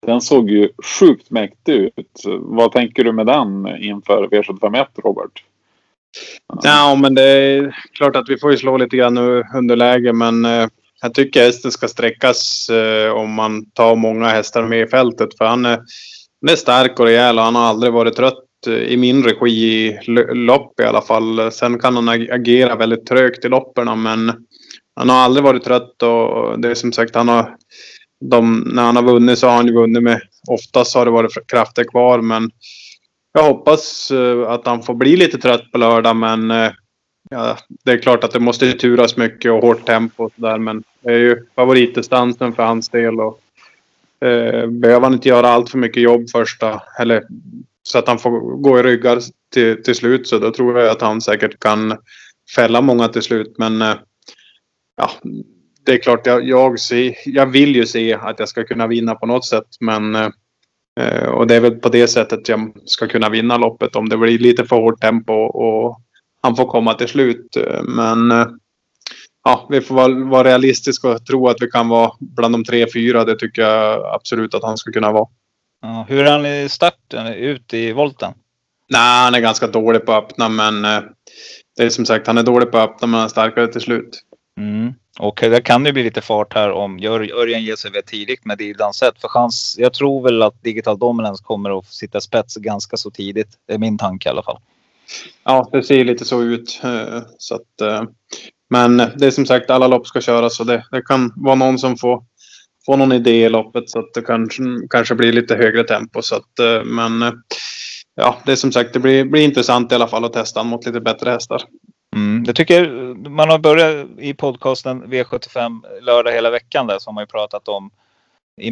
den såg ju sjukt mäktig ut. Vad tänker du med den inför V751 Robert? Ja, men det är klart att vi får ju slå lite grann underläge, men eh, jag tycker hästen ska sträckas eh, om man tar många hästar med i fältet. För han är, han är stark och rejäl och han har aldrig varit trött eh, i min regi i lopp i alla fall. Sen kan han agera väldigt trögt i loppen, men han har aldrig varit trött och det är som sagt, han har de, när han har vunnit så har han ju vunnit med, oftast har det varit krafter kvar, men jag hoppas eh, att han får bli lite trött på lördag men eh, ja, det är klart att det måste turas mycket och hårt tempo och sådär men det är ju favoritdistansen för hans del och eh, behöver han inte göra allt för mycket jobb första eller så att han får gå i ryggar till, till slut så då tror jag att han säkert kan fälla många till slut men eh, ja, det är klart jag, jag, ser, jag vill ju se att jag ska kunna vinna på något sätt men Eh, och det är väl på det sättet jag ska kunna vinna loppet om det blir lite för hårt tempo och han får komma till slut. Eh, men eh, ja, vi får vara, vara realistiska och tro att vi kan vara bland de tre, fyra. Det tycker jag absolut att han ska kunna vara. Ja, hur är han i starten, ut i volten? Nej, han är ganska dålig på att öppna, men det är som sagt, han är dålig på att öppna, men han är starkare till slut. Mm. Och det kan ju bli lite fart här om Örjan ger sig iväg tidigt med Dildansett. För chans, jag tror väl att Digital Dominance kommer att sitta spets ganska så tidigt. Det är min tanke i alla fall. Ja, det ser lite så ut. Eh, så att, eh, men det är som sagt alla lopp ska köras och det, det kan vara någon som får, får någon idé i loppet så att det kanske, kanske blir lite högre tempo. Så att, eh, men ja, det är som sagt det blir, blir intressant i alla fall att testa mot lite bättre hästar. Mm, jag tycker man har börjat i podcasten V75 lördag hela veckan där så har man ju pratat om.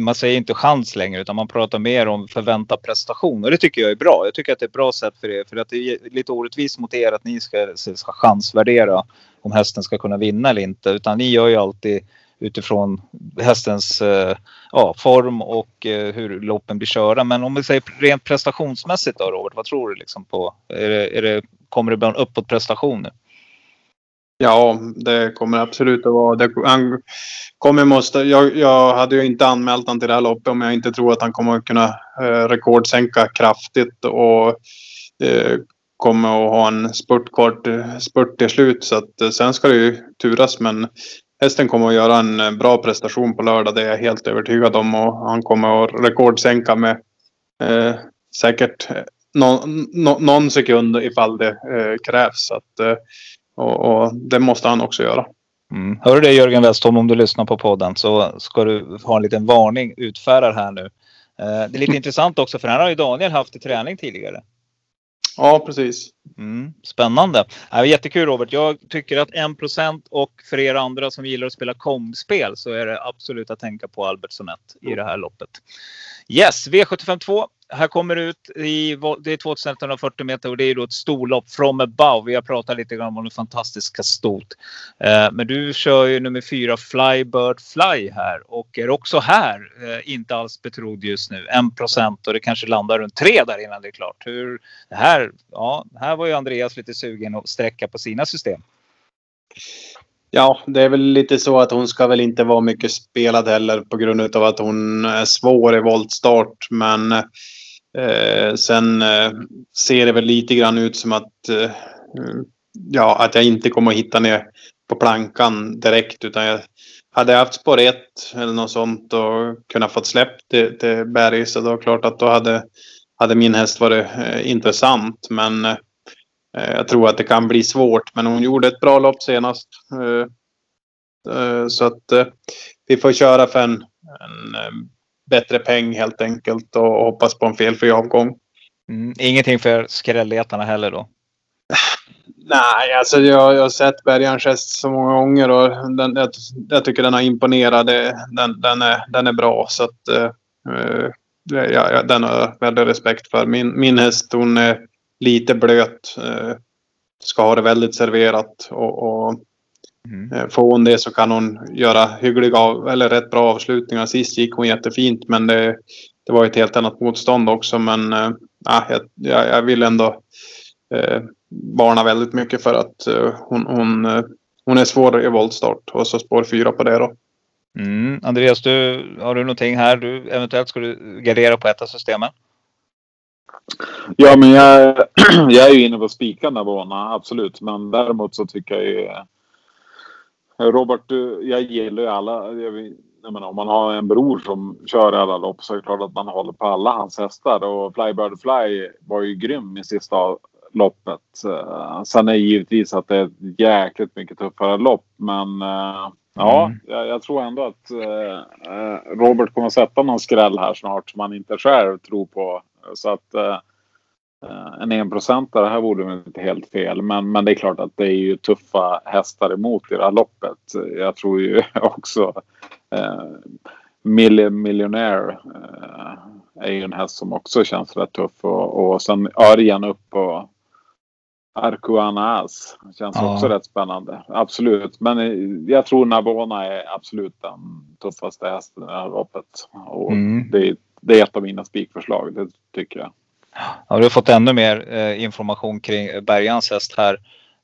Man säger inte chans längre utan man pratar mer om förväntad prestation och det tycker jag är bra. Jag tycker att det är ett bra sätt för er för att det är lite orättvist mot er att ni ska, ska chansvärdera om hästen ska kunna vinna eller inte utan ni gör ju alltid utifrån hästens eh, ja, form och eh, hur loppen blir körda. Men om vi säger rent prestationsmässigt då Robert, vad tror du liksom på? Är det, är det, kommer det bli en uppåtprestation? nu? Ja, det kommer absolut att vara. Det, han kommer måste, jag, jag hade ju inte anmält honom till det här loppet om jag inte tror att han kommer att kunna eh, rekordsänka kraftigt och eh, kommer att ha en spurtkort, spurt till slut. Så att, eh, sen ska det ju turas. Men hästen kommer att göra en eh, bra prestation på lördag. Det är jag helt övertygad om. Och han kommer att rekordsänka med eh, säkert eh, någon, no, någon sekund ifall det eh, krävs. Så att, eh, och, och, det måste han också göra. Mm. Hör du det Jörgen Westholm om du lyssnar på podden så ska du ha en liten varning utfärdad här nu. Eh, det är lite intressant också för här har ju Daniel haft i träning tidigare. Ja, precis. Mm, spännande. Ja, jättekul Robert. Jag tycker att 1% och för er andra som gillar att spela komspel så är det absolut att tänka på Albert Sonett i det här loppet. Yes, V752 här kommer ut i det är 2140 meter och det är då ett storlopp from above. Vi har pratat lite grann om det fantastiska stort. Eh, men du kör ju nummer fyra Flybird Fly här och är också här eh, inte alls betrodd just nu. 1 procent och det kanske landar runt 3 där innan det är klart. Hur det här? Ja, här var ju Andreas lite sugen att sträcka på sina system. Ja, det är väl lite så att hon ska väl inte vara mycket spelad heller på grund av att hon är svår i voltstart. Men eh, sen eh, ser det väl lite grann ut som att, eh, ja, att jag inte kommer att hitta ner på plankan direkt. Utan jag hade jag haft spår 1 eller något sånt och kunnat få släppt till, till berg så då är det klart att då hade, hade min häst varit eh, intressant. Men Eh, jag tror att det kan bli svårt, men hon gjorde ett bra lopp senast. Eh, eh, så att vi får köra för en, en bättre peng helt enkelt och hoppas på en felfri avgång. Mm, ingenting för skrälletarna heller då? Nej, alltså jag, jag har sett Bergarns häst så många gånger och den, jag, jag, tycker den har imponerat. Den, den, är, den är bra så att uh, ja, den har jag väldigt respekt för. Min, min häst hon är lite blöt. Eh, ska ha det väldigt serverat och, och mm. Eh, får hon det så kan hon göra hyggliga eller rätt bra avslutningar. Sist gick hon jättefint men det, det var ett helt annat motstånd också. Men äh, jag, jag vill ändå äh, varna väldigt mycket för att äh, hon, hon, hon är svår i voltstart och så spår fyra på det då. Mm. Andreas, du, har du någonting här? Du, eventuellt ska du gardera på ett av systemen? Ja, men jag, jag är ju inne på spikarna bana, absolut. Men däremot så tycker jag ju... Robert, jag gillar ju alla. Jag, jag menar, om man har en bror som kör alla lopp så är det klart att man håller på alla hans hästar. Och Flybird Fly var ju grym i sista loppet. Sen är det givetvis att det är ett jäkligt mycket tuffare lopp. Men uh, ja, mm. jag, jag, tror ändå att uh, Robert kommer sätta någon skräll här snart som han inte själv tror på. Så att uh, en enprocentare här vore väl inte helt fel. Men, men det är klart att det är ju tuffa hästar emot i det här loppet. Jag tror ju också eh, Miljonär eh, är ju en häst som också känns rätt tuff. Och, och sen Örjan upp på Arkuanas. Känns ja. också rätt spännande. Absolut. Men jag tror Nabona är absolut den tuffaste hästen i det här loppet. Och mm. det, det, är ett av mina spikförslag. Det tycker jag. Ja, du har fått ännu mer eh, information kring Bergans häst här.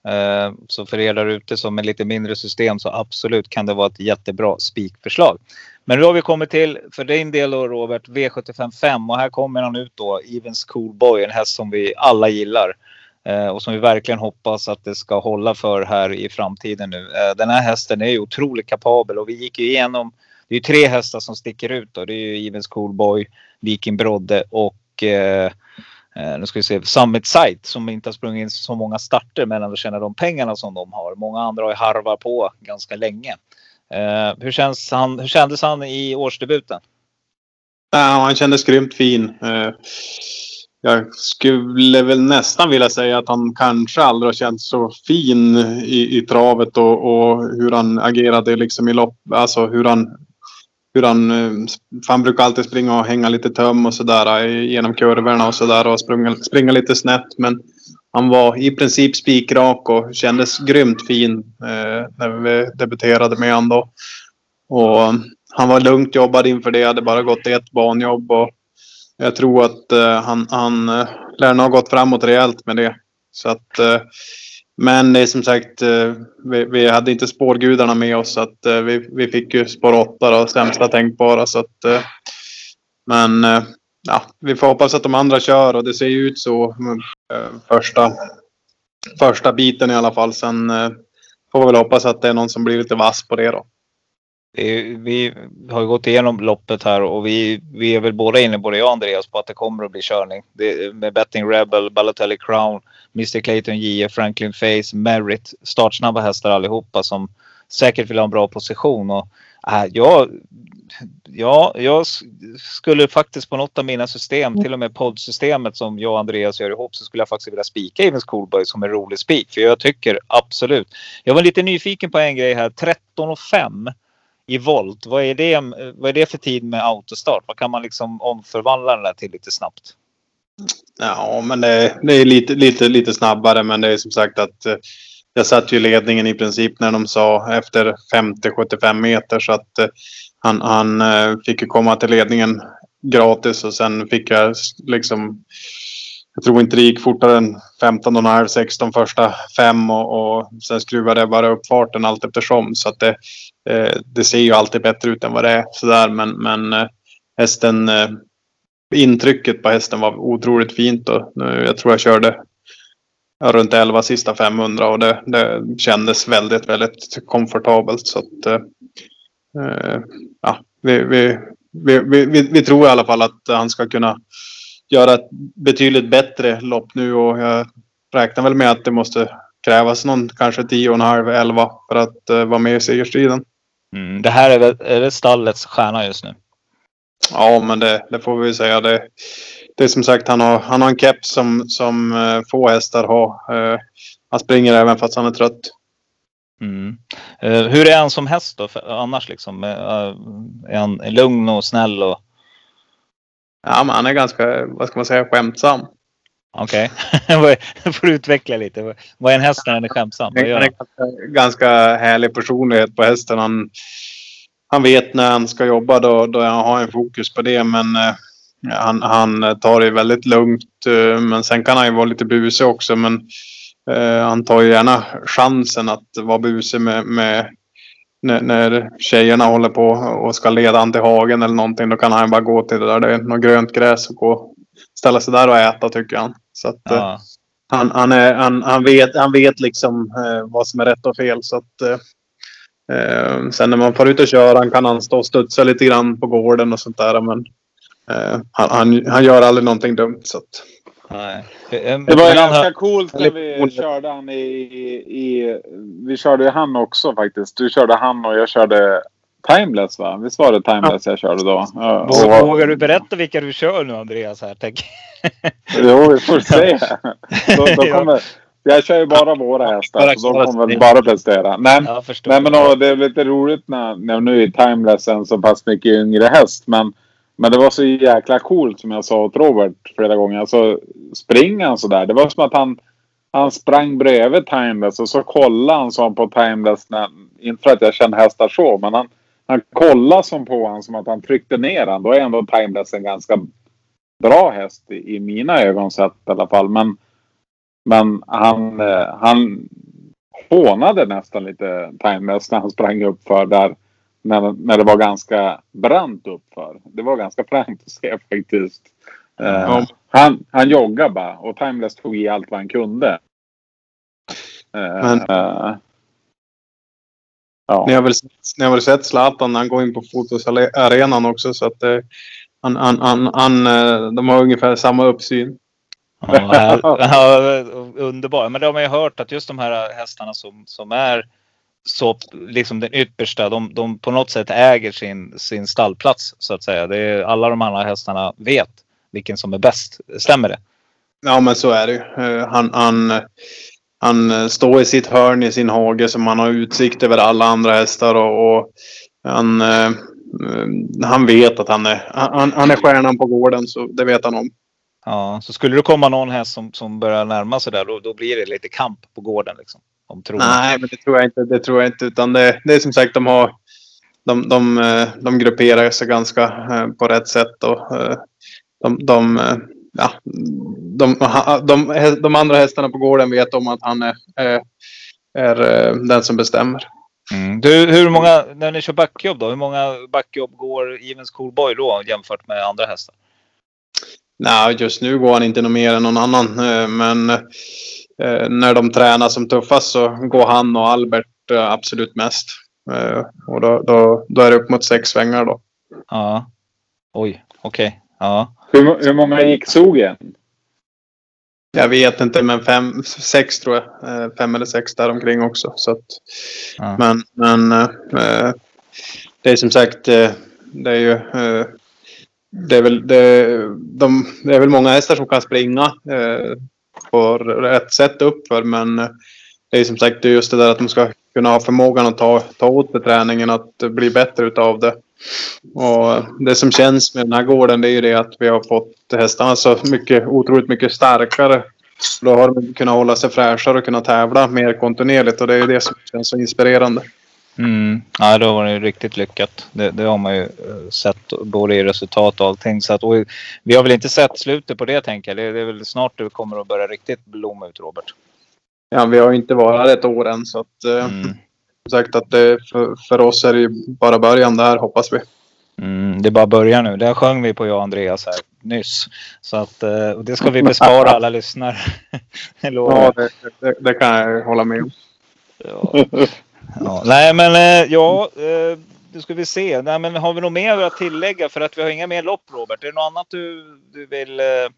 Eh, så för er där ute som är lite mindre system så absolut kan det vara ett jättebra spikförslag. Men nu har vi kommit till, för din del då Robert, V755 och här kommer han ut då, Evens Coolboy, en häst som vi alla gillar. Eh, och som vi verkligen hoppas att det ska hålla för här i framtiden nu. Eh, den här hästen är ju otroligt kapabel och vi gick ju igenom, det är tre hästar som sticker ut då. Det är ju Evens Coolboy, Viking Brodde och eh, eh, nu ska vi se, Summit Sight som inte har sprungit in så många starter men ändå tjänar de pengarna som de har. Många andra har ju harvat på ganska länge. Eh, hur, känns han, hur kändes han i årsdebuten? Ja, han kändes grymt fin. Eh, jag skulle väl nästan vilja säga att han kanske aldrig har känts så fin i, i travet och, och hur han agerade liksom i lopp. Alltså hur han hur han, eh, han brukar alltid springa och hänga lite töm och sådär eh, genom kurvorna och sådär och springa, springa lite snett. Men han var i princip spikrak och kändes grymt fin eh, när vi debuterade med honom då. Och eh, han var lugnt jobbad inför det, hade bara gått ett banjobb och jag tror att eh, han, han lär nog ha gått framåt rejält med det. Så att eh, men det är som sagt, eh, vi, vi hade inte spårgudarna med oss så att eh, vi, vi fick ju spår 8 då, sämsta tänkbara. Så att, eh, men ja, vi får hoppas att de andra kör och det ser ju ut så mm, första, första biten i alla fall. Sen får vi väl hoppas att det är någon som blir lite vass på det då. Vi har ju gått igenom loppet här och vi, vi är väl båda inne, både jag och Andreas, på att det kommer att bli körning. Det, med Betting Rebel, Balotelli Crown, Mr Clayton JF, Franklin Face, Merritt Startsnabba hästar allihopa som säkert vill ha en bra position. Och, äh, jag, ja, jag skulle faktiskt på något av mina system, till och med poddsystemet som jag och Andreas gör ihop, så skulle jag faktiskt vilja spika Evens Coolboy som en rolig spik. För jag tycker absolut. Jag var lite nyfiken på en grej här. 13 och 5 i volt. Vad är det, vad är det för tid med autostart? Vad kan man liksom omförvandla den där till lite snabbt? Ja, men det, det är lite, lite, lite snabbare. Men det är som sagt att eh, jag satt ju i ledningen i princip när de sa efter 50-75 meter. Så att eh, han, han eh, fick ju komma till ledningen gratis och sen fick jag liksom jag tror inte det gick fortare än 15,5, 16 första fem och, och sen skruvade jag bara upp farten allt eftersom. Så att det, eh, det ser ju alltid bättre ut än vad det är sådär. Men, men eh, hästen eh, intrycket på hästen var otroligt fint och nu, jag tror jag körde runt 11 sista 500 och det, det kändes väldigt, väldigt komfortabelt. Så att, eh, eh, ja, vi, vi, vi, vi, vi, vi tror i alla fall att han ska kunna göra ett betydligt bättre lopp nu och jag räknar väl med att det måste krävas någon kanske 10,5, 11 för att eh, vara med i segerstriden. Mm, det här är väl är det stallets stjärna just nu. Ja, men det, det får vi säga. Det, det är som sagt, han har, han har en keps som, som eh, få hästar har. Eh, han springer även fast han är trött. Mm. Eh, hur är han som häst då? För, annars liksom? Är han lugn och snäll och Ja, men han är ganska, vad ska man säga, skämtsam. okej? Okay. får du utveckla lite. Vad är en häst när den är skämtsam? Han är ganska, ganska härlig personlighet på hästen. Han, han vet när han ska jobba då, då han har en fokus på det. Men eh, han, han tar det väldigt lugnt. Eh, men sen kan han ju vara lite busig också. Men eh, han tar ju gärna chansen att vara busig med, med när, när tjejerna håller på och ska leda han till hagen eller någonting. Då kan han bara gå till det där. Det är något grönt gräs och gå ställa sig där och äta tycker han. Så att, Ja. han, han, är, han, han, vet, han vet liksom eh, vad som är rätt och fel. Så att, eh, eh, sen när man får ut och köra kan han stå och studsa lite grann på gården och sånt där. Men eh, han, han, han gör aldrig någonting dumt. Så att, Nej. Eh, Det var han ganska coolt när vi körde han i, i... Vi körde han också faktiskt. Du körde han och jag körde Timeless va? Visst var det Timeless jag körde då? Ja, och, vågar du berätta vilka du kör nu Andreas? Här, tänk. jo, vi får se. Då, då kommer, jag kör ju bara våra hästar. Så de kommer väl bara prestera. Men, Jag förstår. nej, men och, det är lite roligt när, när nu är Timeless en så pass mycket yngre häst. Men, men det var så jäkla coolt som jag sa åt Robert flera gånger. Alltså springer han sådär. Det var som att han, han sprang bredvid Timeless och så kollade han som på Timeless. När, inte för att jag känner hästar så, men han, han kollade som på honom som att han tryckte ner han. Då är ändå Timeless en ganska bra häst i, i mina ögon sett i alla fall. Men, men han, eh, han hånade nästan lite Timeless när han sprang upp för där. När, när det var ganska brant uppför. Det var ganska fränt att se faktiskt. Eh, Ja. han, han joggade bara och Timeless tog i allt vad han kunde. Eh, Men- eh, ja. ni, har väl, ni har väl sett Zlatan när han går in på fotosarenan också. Så att, han, han, han, han, de har ungefär samma uppsyn. Ja, här- ja, underbar. Men det har man ju hört att just de här hästarna som, som är så liksom den yppersta, de, de på något sätt äger sin, sin stallplats så att säga. Det är, alla de andra hästarna vet vilken som är bäst. Stämmer det? Ja, men så är det ju. Eh, Han, han, han står i sitt hörn i sin hage som han har utsikt över alla andra hästar och, och han, eh, han vet att han är, han, han är stjärnan på gården så det vet han om. Ja, så skulle det komma någon häst som, som börjar närma sig där, då, då blir det lite kamp på gården liksom. Om tron. Nej, men det tror jag inte. Det tror jag inte. Utan det, det är som sagt, de har de, de, eh, de grupperar sig ganska eh, på rätt sätt. Och, eh, de, de, ja, de, de, de, andra hästarna på gården vet om att han är, är, den som bestämmer. Mm. Du, hur många, när ni kör backjobb då, hur många backjobb går Evens Coolboy då jämfört med andra hästar? Nej, just nu går han inte något mer än någon annan. Eh, men eh, när de tränar som tuffast så går han och Albert eh, absolut mest. Och då, då, då är det upp mot sex svängar då. Ja. Oj, okej. Okay. Ja. Hur, hur många gick sågen? Jag vet inte, men fem, sex tror jag. Fem eller sex där omkring också. Så att, ja. Men, men äh, det är som sagt, det är ju det är väl, det, de, det är väl många hästar som kan springa eh, på rätt sätt uppför men det är som sagt just det där att de ska kunna ha förmågan att ta, ta åt sig träningen, att bli bättre utav det. Och det som känns med den här gården det är ju det att vi har fått hästarna så mycket, otroligt mycket starkare. Då har de kunnat hålla sig fräschare och kunna tävla mer kontinuerligt och det är ju det som känns så inspirerande. Mm. Ja, då var det riktigt lyckat. Det, det, har man ju eh, sett både i resultat och allting. Så att, och vi har väl inte sett slutet på det tänker jag. Det, det är väl snart det kommer att börja riktigt blomma ut Robert. Ja, vi har inte varit ett år än så att eh, mm. sagt att det, för, för oss är det ju bara början där hoppas vi. Mm, det är bara början nu. Det sjöng vi på jag och Andreas här nyss. Så att eh, det ska vi bespara alla lyssnare. ja, det, det, det, kan jag hålla med om. Ja. Ja, nej men eh, ja, eh, nu ska vi se. Nej, men har vi något mer att tillägga? För att vi har inga mer lopp Robert. Är det något annat du, du vill eh, eh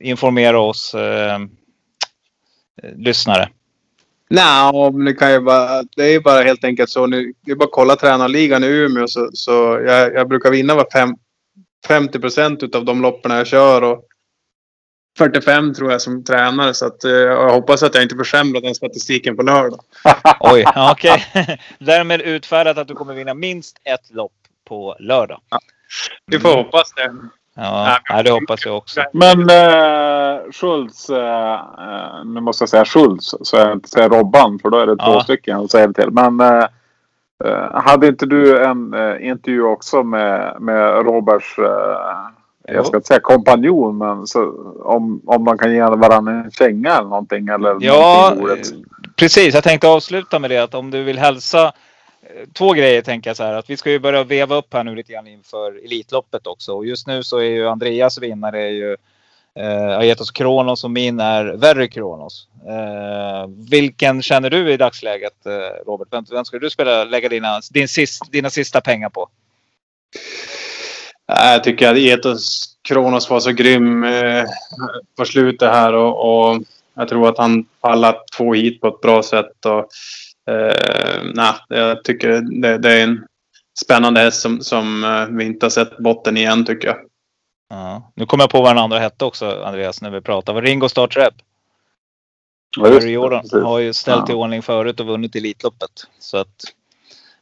informera oss eh, lyssnare? Nej, det kan ju bara, det är bara helt enkelt så. Nu, det är bara att kolla tränarligan i Umeå så, så jag, jag brukar vinna var fem, 50 procent av de loppen jag kör. Och 45 tror jag som tränare så att, eh, jag hoppas att jag inte försämrar den statistiken på lördag. Oj, okej. Okay. Därmed utfärdat att du kommer vinna minst ett lopp på lördag. Ja. Vi får mm. hoppas det. Ja, det hoppas jag också. Men eh, Schultz, eh, eh, nu måste jag säga Schultz så jag inte säger Robban för då är det ja. två stycken att säga det till. Men eh, eh, hade inte du en eh, intervju också med, med Roberts jag ska inte säga kompanjon, men så, om, om man kan ge varandra en känga eller någonting. Eller ja, någonting precis. Jag tänkte avsluta med det att om du vill hälsa eh, Två grejer tänker jag så här att vi ska ju börja veva upp här nu lite grann inför Elitloppet också. Och just nu så är ju Andreas vinnare är ju eh, Aetos Kronos och min är Verry Kronos. Eh, vilken känner du i dagsläget eh, Robert? Vem, vem ska du spela, lägga dina, din sist, dina sista pengar på? Jag tycker att Etos Kronos var så grym eh, på slutet här och, och, jag tror att han pallat två hit på ett bra sätt. Och, eh, nej, jag tycker det, det, är en spännande häst som, som eh, vi inte har sett botten igen tycker jag. Ja. Nu kommer jag på vad den andra hette också Andreas när vi pratar. Var Ringo Star Trap? Ja, Jordan har ju ställt ja. i ordning förut och vunnit Elitloppet. Så att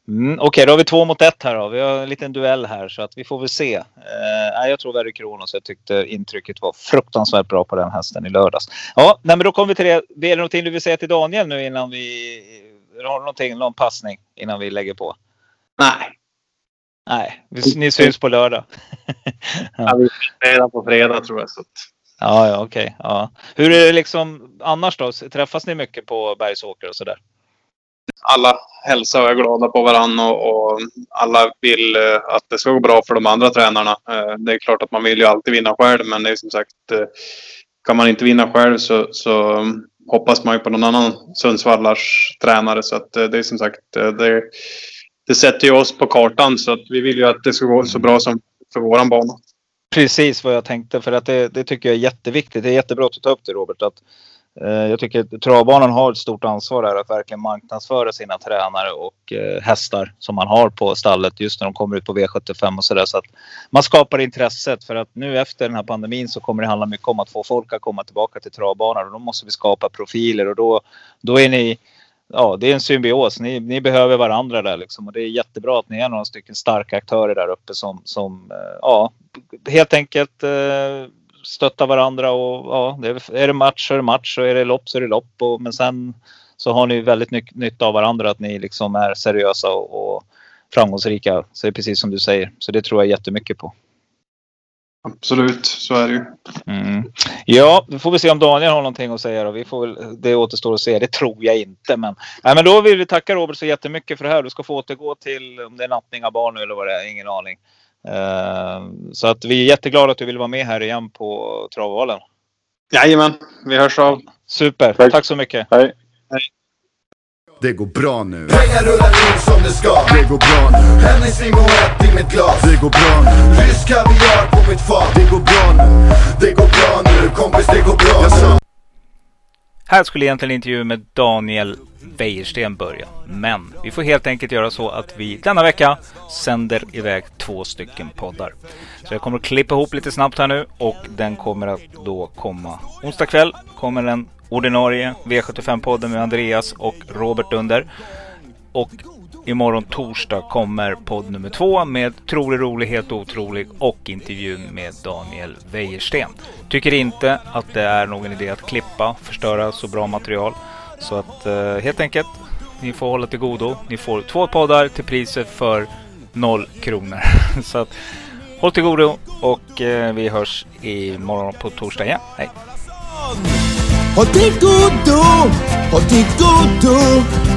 Mm, Okej, okay, då har vi två mot ett här då. Vi har en liten duell här så att vi får väl se. Eh, jag tror Verry Kronos. Jag tyckte intrycket var fruktansvärt bra på den hästen i lördags. Ja, nej, men då kommer vi till det. Är det någonting du vill säga till Daniel nu innan vi har någonting, någon passning innan vi lägger på? Nej. Nej, ni syns på lördag. ja, vi redan på fredag tror jag. Så. Ja, ja okej. Okay, ja. Hur är det liksom annars då? Träffas ni mycket på Bergsåker och sådär? Alla hälsar och är glada på varandra och, och, alla vill eh, att det ska gå bra för de andra tränarna. Eh, det är klart att man vill ju alltid vinna själv men det är som sagt eh, kan man inte vinna själv så, så mm, hoppas man ju på någon annan Sundsvallars tränare så att eh, det är som sagt eh, det, det sätter ju oss på kartan så att vi vill ju att det ska gå så bra som för våran bana. Precis vad jag tänkte för att det, det tycker jag är jätteviktigt. Det är jättebra att du tar upp det Robert. Att Eh, jag tycker att travbanan har ett stort ansvar här att verkligen marknadsföra sina tränare och eh, hästar som man har på stallet just när de kommer ut på V75 och sådär. Så att man skapar intresset för att nu efter den här pandemin så kommer det handla mycket om att få folk att komma tillbaka till travbanan och då måste vi skapa profiler och då, då är ni Ja, det är en symbios. Ni, ni behöver varandra där liksom och det är jättebra att ni är några stycken starka aktörer där uppe som, som eh, ja, helt enkelt stötta varandra och ja, är det match så är det match och är det lopp så är det lopp. Och, men sen så har ni väldigt ny, nytta av varandra att ni liksom är seriösa och, och framgångsrika. Så det är precis som du säger. Så det tror jag jättemycket på. Absolut, så är det ju. Mm. Ja, då får vi se om Daniel har någonting att säga. Då. Vi får väl, det återstår att se. Det tror jag inte. Men, nej, men då vill vi tacka Robert så jättemycket för det här. Du ska få återgå till om det är nattning av barn nu eller vad det är. Ingen aning. Uh, så att vi är jätteglada att du vill vara med här igen på Travvalen. Jajamän, vi hörs av. Super, tack, tack så mycket. Hej. Det går bra nu. Pengar rullar in som det ska Det går bra nu. Hennes limonett i mitt glas Det går bra nu. Rysk kaviar på mitt fat Det går bra nu. Det går bra nu kompis, det går bra nu här skulle egentligen intervjun med Daniel Wäjersten börja. Men vi får helt enkelt göra så att vi denna vecka sänder iväg två stycken poddar. Så jag kommer att klippa ihop lite snabbt här nu och den kommer att då komma onsdag kväll. Kommer den ordinarie V75-podden med Andreas och Robert under. Och imorgon torsdag kommer podd nummer två med Trolig rolig, helt otrolig och intervjun med Daniel Wäjersten. Tycker inte att det är någon idé att klippa, förstöra så bra material. Så att eh, helt enkelt, ni får hålla till godo. Ni får två poddar till priset för noll kronor. så att håll till godo och eh, vi hörs imorgon på torsdag igen. Hej! Håll till godo, håll till godo